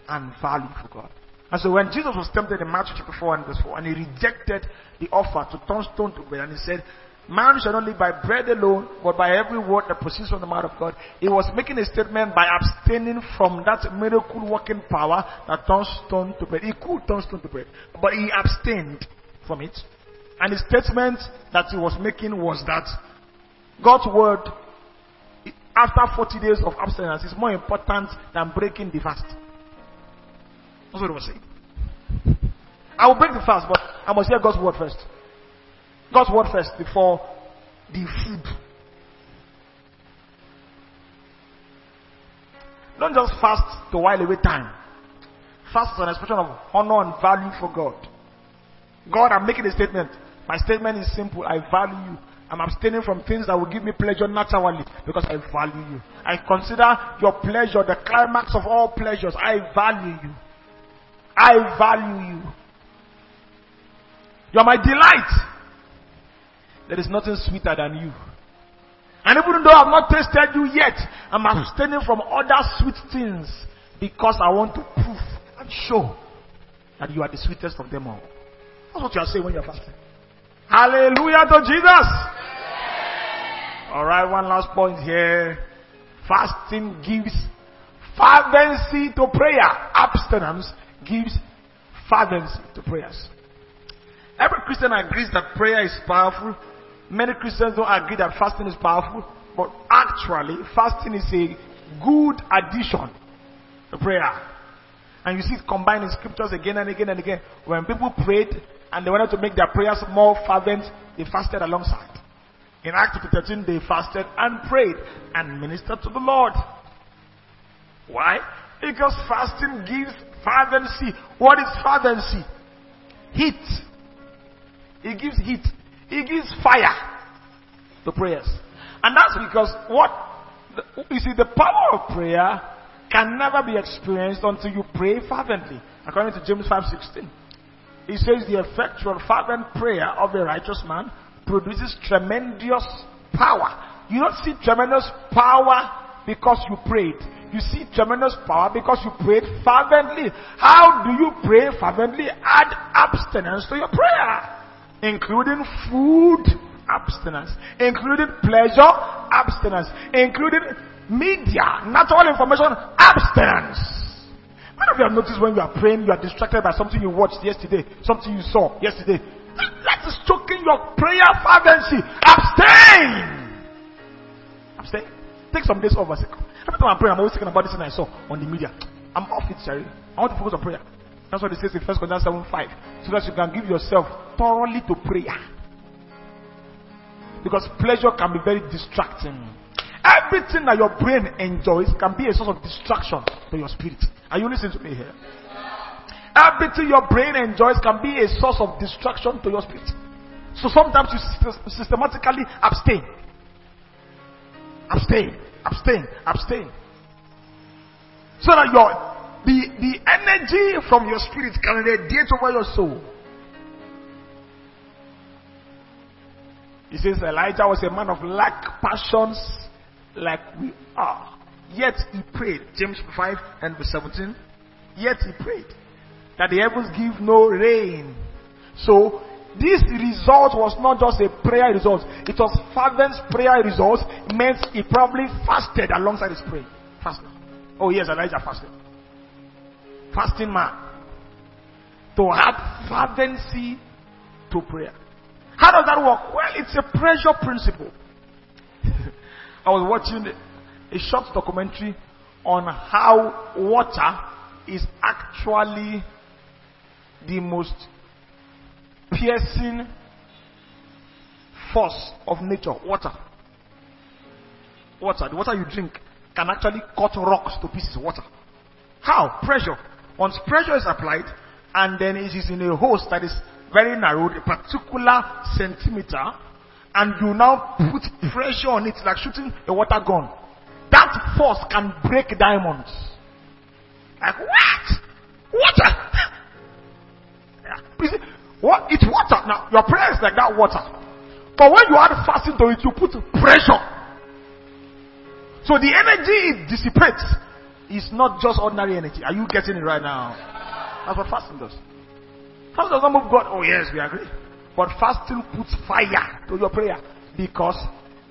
Speaker 2: and value for God. And so when Jesus was tempted in Matthew chapter 4 and verse 4, and he rejected the offer to turn stone to bread, and he said, Man shall not live by bread alone, but by every word that proceeds from the mouth of God. He was making a statement by abstaining from that miracle working power that turns stone to bread. He could turn stone to bread, but he abstained from it. And the statement that he was making was that God's word, after 40 days of abstinence, is more important than breaking the fast. That's what he was saying. I will break the fast, but I must hear God's word first. God's word first before the food. Don't just fast to while away time. Fast is an expression of honor and value for God. God, I'm making a statement. My statement is simple. I value you. I'm abstaining from things that will give me pleasure naturally because I value you. I consider your pleasure the climax of all pleasures. I value you. I value you. You are my delight. There is nothing sweeter than you. And even though I've not tasted you yet, I'm abstaining from other sweet things because I want to prove and show that you are the sweetest of them all. That's what you are saying when you're fasting. Hallelujah to Jesus. All right, one last point here. Fasting gives fervency to prayer. Abstinence gives fervency to prayers. Every Christian agrees that prayer is powerful Many Christians don't agree that fasting is powerful, but actually, fasting is a good addition to prayer. And you see it combined in scriptures again and again and again. When people prayed and they wanted to make their prayers more fervent, they fasted alongside. In Acts 13, they fasted and prayed and ministered to the Lord. Why? Because fasting gives fervency. What is fervency? Heat. It gives heat. He gives fire to prayers. And that's because what, you see, the power of prayer can never be experienced until you pray fervently. According to James 5.16. He says the effectual fervent prayer of a righteous man produces tremendous power. You don't see tremendous power because you prayed. You see tremendous power because you prayed fervently. How do you pray fervently? Add abstinence to your prayer. including food, abstinence, including pleasure, abstinence, including media, natural information, abstinence. Many of you have noticed when you are praying, you are distracted by something you watched yesterday, something you saw yesterday. That is choking your prayer fervency. Abstain! Abstain. Take some days off. Every time I pray, I'm always thinking about this thing I saw on the media. I'm off it, Sherry. I want to focus on prayer. That's what it says in 1 Corinthians 7 5. So that you can give yourself thoroughly to prayer. Because pleasure can be very distracting. Everything that your brain enjoys can be a source of distraction to your spirit. Are you listening to me here? Everything your brain enjoys can be a source of distraction to your spirit. So sometimes you systematically abstain. Abstain, abstain, abstain. So that your the, the energy from your spirit can radiate over your soul. He says Elijah was a man of like passions like we are. Yet he prayed. James 5 and verse 17. Yet he prayed that the heavens give no rain. So this result was not just a prayer result, it was fervent prayer result, meant he probably fasted alongside his prayer. Fasting. Oh yes, Elijah fasted. Fasting man. To have fervency to prayer. How does that work? Well, it's a pressure principle. [LAUGHS] I was watching a short documentary on how water is actually the most piercing force of nature. Water. Water. The water you drink can actually cut rocks to pieces. Water. How? Pressure. Once pressure is applied, and then it is in a hose that is very narrow, a particular centimeter, and you now put pressure on it like shooting a water gun. That force can break diamonds. Like what? Water. [LAUGHS] yeah. What? It's water. Now your prayer is like that water. But when you add fasting to it, you put pressure. So the energy it dissipates is not just ordinary energy. Are you getting it right now? That's what fasting does. Fasting does not move God. Oh yes, we agree. But fasting puts fire to your prayer because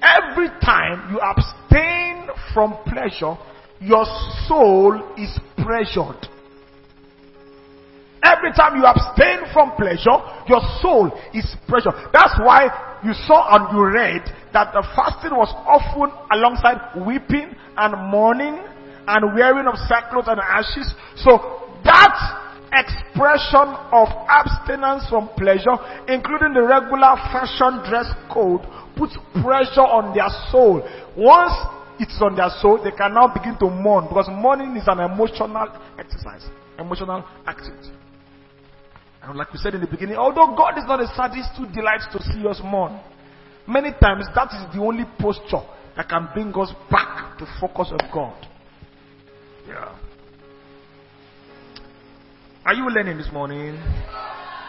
Speaker 2: every time you abstain from pleasure, your soul is pressured. Every time you abstain from pleasure, your soul is pressured. That's why you saw and you read that the fasting was often alongside weeping and mourning and wearing of sackcloth and ashes. So that expression of abstinence from pleasure, including the regular fashion dress code, puts pressure on their soul. Once it's on their soul, they can now begin to mourn because mourning is an emotional exercise, emotional activity. And like we said in the beginning, although God is not a sadist who delights to see us mourn, many times that is the only posture that can bring us back to focus on God. Yeah. Are you learning this morning?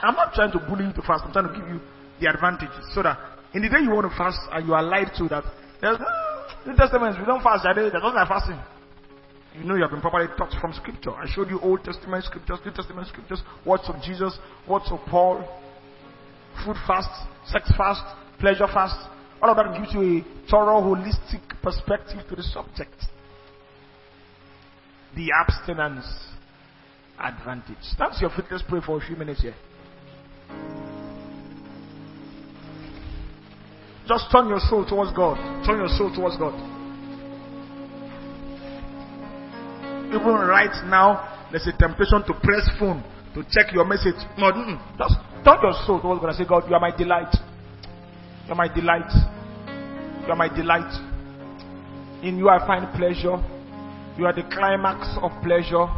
Speaker 2: I'm not trying to bully you to fast. I'm trying to give you the advantages so that in the day you want to fast and you are lied to that there's New Testament, we don't fast. There's nothing like fasting. You know you have been properly taught from scripture. I showed you Old Testament scriptures, New Testament scriptures, words of Jesus, words of Paul, food fast, sex fast, pleasure fast. All of that gives you a thorough, holistic perspective to the subject. The abstinence advantage. That's your feet. Let's pray for a few minutes here. Just turn your soul towards God. Turn your soul towards God. Even right now, there's a temptation to press phone to check your message. No, just turn your soul towards God and say, God, you are my delight. You are my delight. You are my delight. In you I find pleasure. You are the climax of pleasure.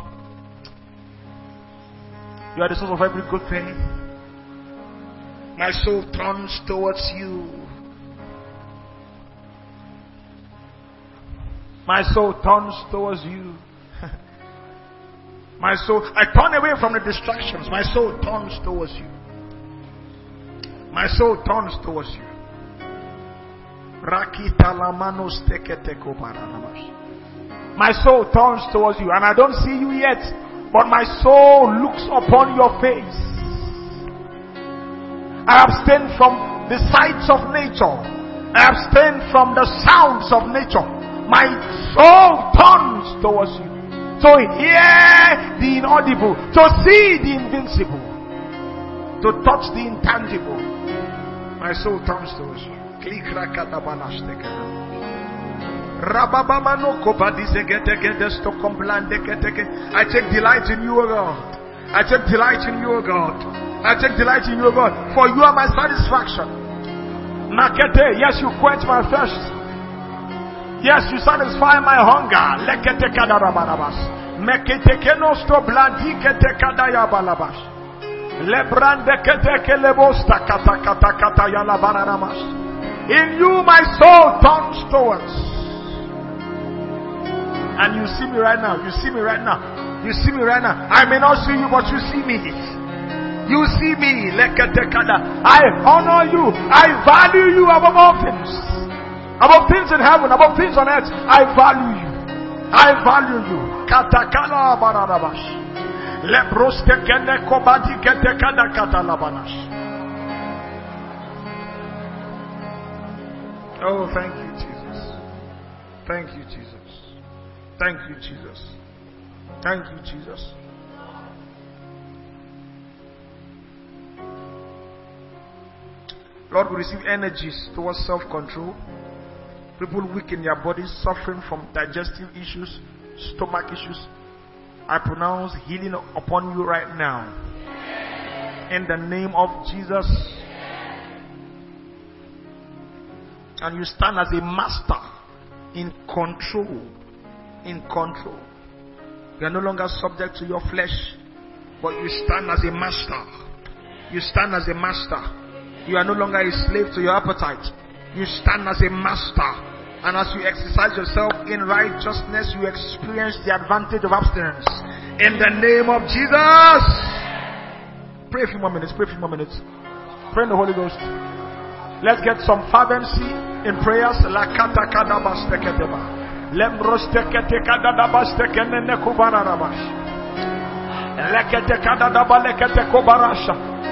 Speaker 2: You are the source of every good thing. My soul turns towards you. My soul turns towards you. My soul, I turn away from the distractions. My soul turns towards you. My soul turns towards you. My soul turns towards you, and I don't see you yet. But my soul looks upon your face. I abstain from the sights of nature. I abstain from the sounds of nature. My soul turns towards you. To hear the inaudible, to see the invincible, to touch the intangible. My soul turns towards you. I take delight in you, O God. I take delight in you, O God. I take delight in you, O God. For you are my satisfaction. Nakete, yes, you quench my thirst. Yes, you satisfy my hunger. Lekete kadarabarabas. Mekete kenosto blandikete kadayabalabash. Lebrande kete kelebosta kata kata kata yalabararamas. In you my soul turns towards. And you see me right now. You see me right now. You see me right now. I may not see you, but you see me. You see me. Lekete kada. I honor you. I value you above all things. Above things in heaven, above things on earth. I value you. I value you. Katakala bararabash. Lebroste kene kobati kete kada kata labanash. Oh, thank you, Jesus. Thank you, Jesus. Thank you, Jesus. Thank you, Jesus. Lord, we receive energies towards self control. People weak in their bodies, suffering from digestive issues, stomach issues. I pronounce healing upon you right now. In the name of Jesus. And you stand as a master in control in control. You are no longer subject to your flesh, but you stand as a master. You stand as a master. You are no longer a slave to your appetite. You stand as a master. And as you exercise yourself in righteousness, you experience the advantage of abstinence. In the name of Jesus. Pray a few more minutes. Pray a few more minutes. Pray in the Holy Ghost. Let's get some fervency in prayers.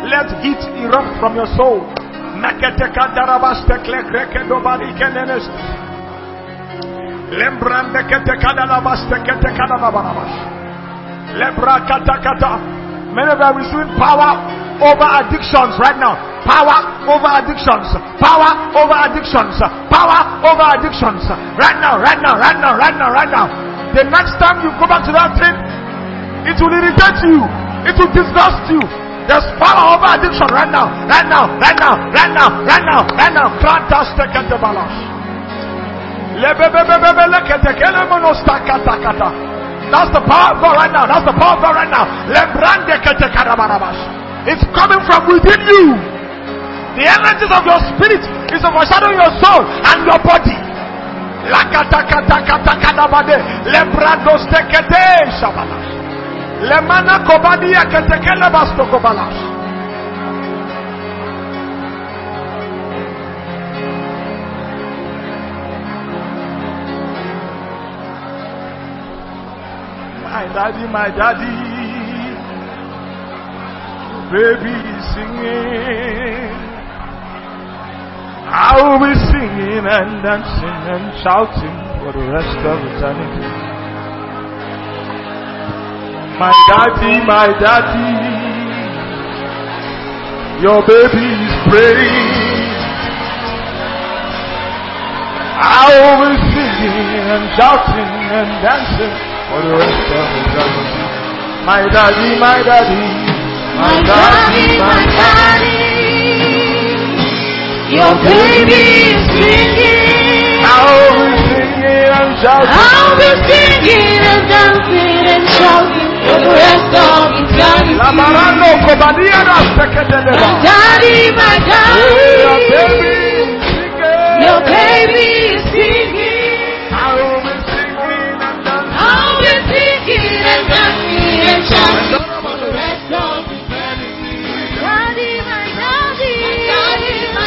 Speaker 2: Let heat erupt from your soul. Mekete kadarabaste klekreke dobari kenenes. Lembrande kete kadadabaste kete kadadabarabash. Lebra kata. Many of you are receiving power over addictions right now. Power over addictions. Power over addictions. Power over addictions. Right now, right now, right now, right now, right now. The next time you go back to that thing, it will irritate you. It will disgust you. There's power over addiction right now, right now, right now, right now, right now, right now. Fantastic at the balance. That's the power of God right now. That's the power of God right now. It's coming from within you. The energies of your spirit is overshadowing your soul and your body. Lebrados tekete shabalash. Lemana kobadia ketekele basto kobalash. My daddy, my daddy baby singing. I will be singing and dancing and shouting for the rest of eternity. My daddy, my daddy, your baby is praying. I will be singing and shouting and dancing for the rest of eternity. My daddy, my daddy.
Speaker 3: My daddy, my daddy, your baby is singing.
Speaker 2: I'll be singing and shouting.
Speaker 3: I'll be singing and dancing and shouting for the rest of eternity. My daddy, my daddy,
Speaker 2: your baby is singing.
Speaker 3: Your baby is singing.
Speaker 2: I'll be singing and dancing.
Speaker 3: I'll be singing and dancing and shouting. I'll be singing and dancing and shouting for the rest of my daddy, my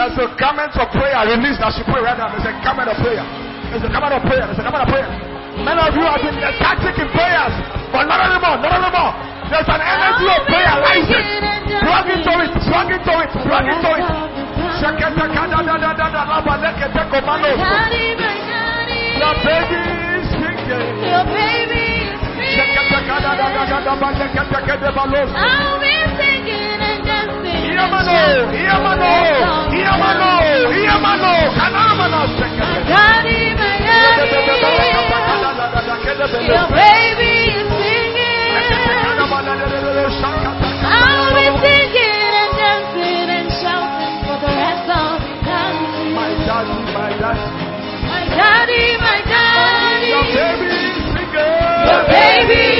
Speaker 2: I release that she pray right now. There's a comment of prayer. There's a comment of prayer. There's a comment of prayer. Many of you have been lethargic in prayers, but not anymore, not anymore. There's an energy of prayer rising. Plug into it, plug into it, plug into it. Your baby is singing.
Speaker 3: Your baby is
Speaker 2: Shaketa kada da
Speaker 3: Your baby is singing. I'll be singing and dancing and shouting for the rest of eternity.
Speaker 2: My daddy, my daddy,
Speaker 3: My daddy, my daddy.
Speaker 2: your baby is singing.
Speaker 3: Your baby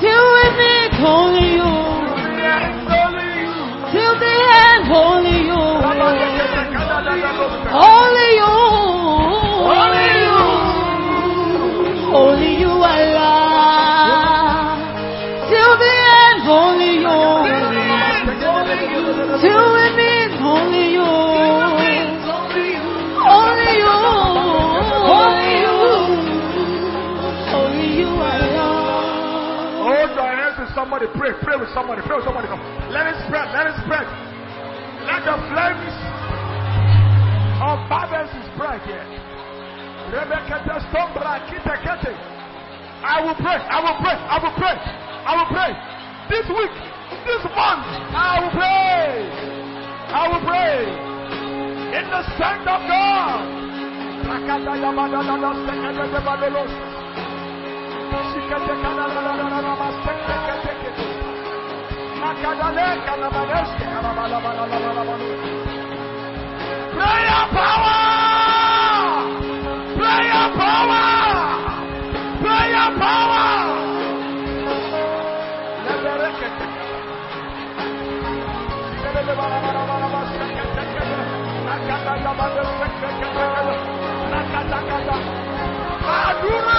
Speaker 3: Till only you. Till the end, only you. Only you. Only you. Only you. Till the end, only you.
Speaker 2: Somebody. Pray. Pray with somebody. Pray with somebody. Come. Let it spread. Let it spread. Let the flames of burdens spread here. Rebecca Stombra Kita Kete. I will pray. I will pray. I will pray. I will pray. This week, this month, I will pray. I will pray. In the strength of God. Yamada Prayer power! Prayer power! Prayer power! Adura!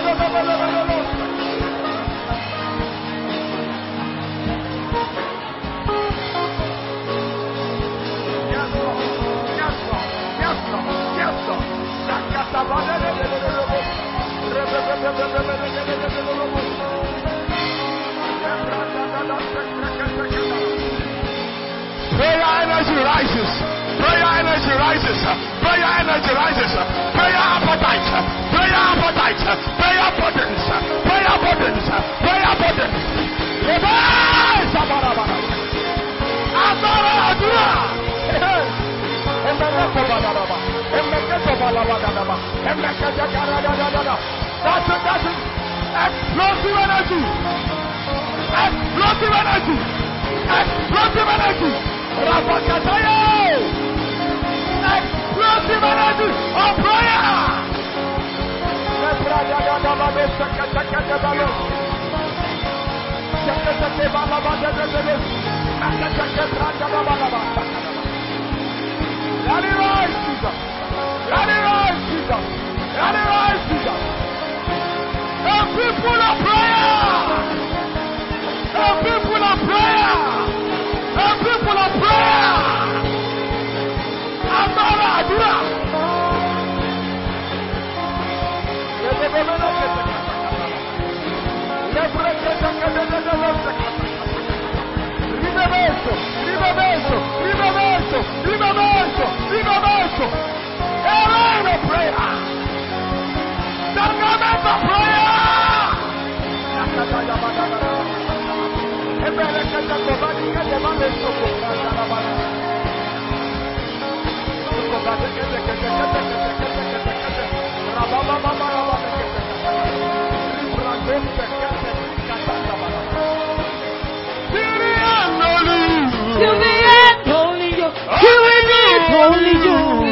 Speaker 2: Explosive energy of prayer. Let it rise, Jesus. Let it rise, Jesus. Let it rise, Jesus. A people of prayer. A people Ebele kata kobani kata.
Speaker 3: Till the end, only you. Till the end, only you.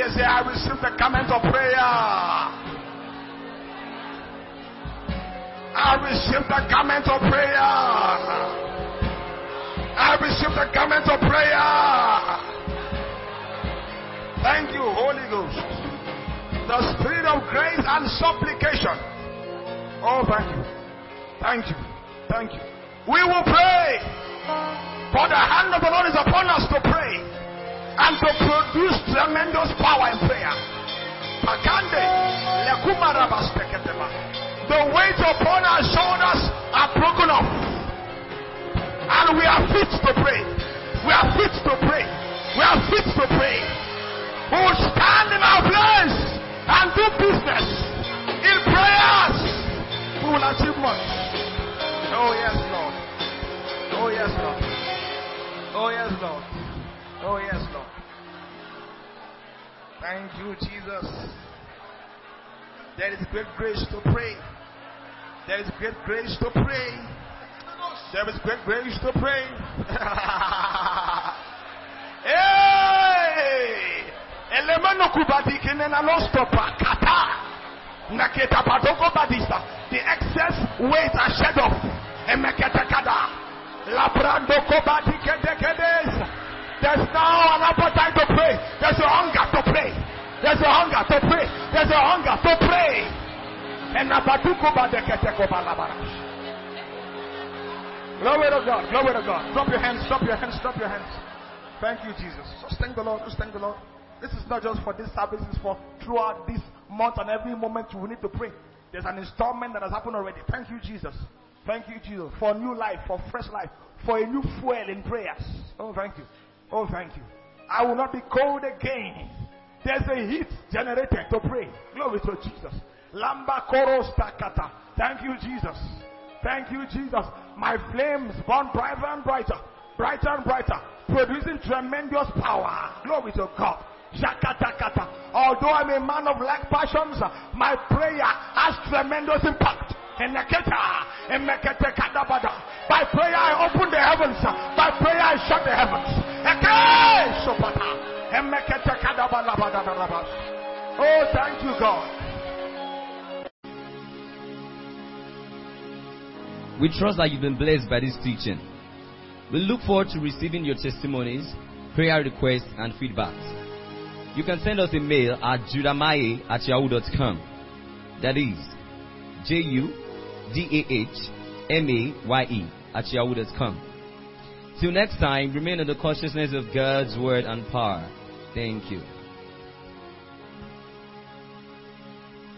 Speaker 2: And say, I receive the garment of prayer. I receive the garment of prayer. I receive the garment of prayer. Thank you, Holy Ghost. The spirit of grace and supplication. Oh, thank you. Thank you. Thank you. We will pray. For the hand of the Lord is upon us to pray and to produce tremendous power in prayer. The weight upon our shoulders are broken off. And we are fit to pray. We are fit to pray. We are fit to pray. We will stand in our place and do business in prayers. We will achieve much. Oh, yes, Lord. Oh, yes, Lord. Oh, yes, Lord. Oh, yes, Lord. Thank you, Jesus. There is great grace to pray. There is great grace to pray. There is great grace to pray. [LAUGHS] hey! Elemeno kubadi kenena no stopa kata. Naketa padoko badista. The excess weight are shed off. There's now an appetite to pray. There's a hunger to pray. There's a hunger to pray. There's a hunger to pray. And. Glory to God. Glory to God. Drop your hands. Drop your hands. Drop your hands. Thank you, Jesus. Just thank the Lord. Just thank the Lord. This is not just for this service. It's for throughout this month and every moment you need to pray. There's an installment that has happened already. Thank you, Jesus. Thank you, Jesus, for new life, for fresh life, for a new fuel in prayers. Oh, thank you. Oh, thank you. I will not be cold again. There's a heat generated to pray. Glory to Jesus. Lamba koros takata. Thank you, Jesus. Thank you, Jesus. My flames burn brighter and brighter, brighter and brighter, producing tremendous power. Glory to God. Shakatakata. Although I'm a man of like passions, my prayer has tremendous impact. By prayer I open the heavens. By prayer I shut the heavens. Oh, thank you, God.
Speaker 4: We trust that you've been blessed by this teaching. We look forward to receiving your testimonies, prayer requests, and feedbacks. You can send us a mail at judahmaye at yahoo.com. That is J U D A H M A Y E at yahoo.com. Till next time, remain in the consciousness of God's word and power. Thank you.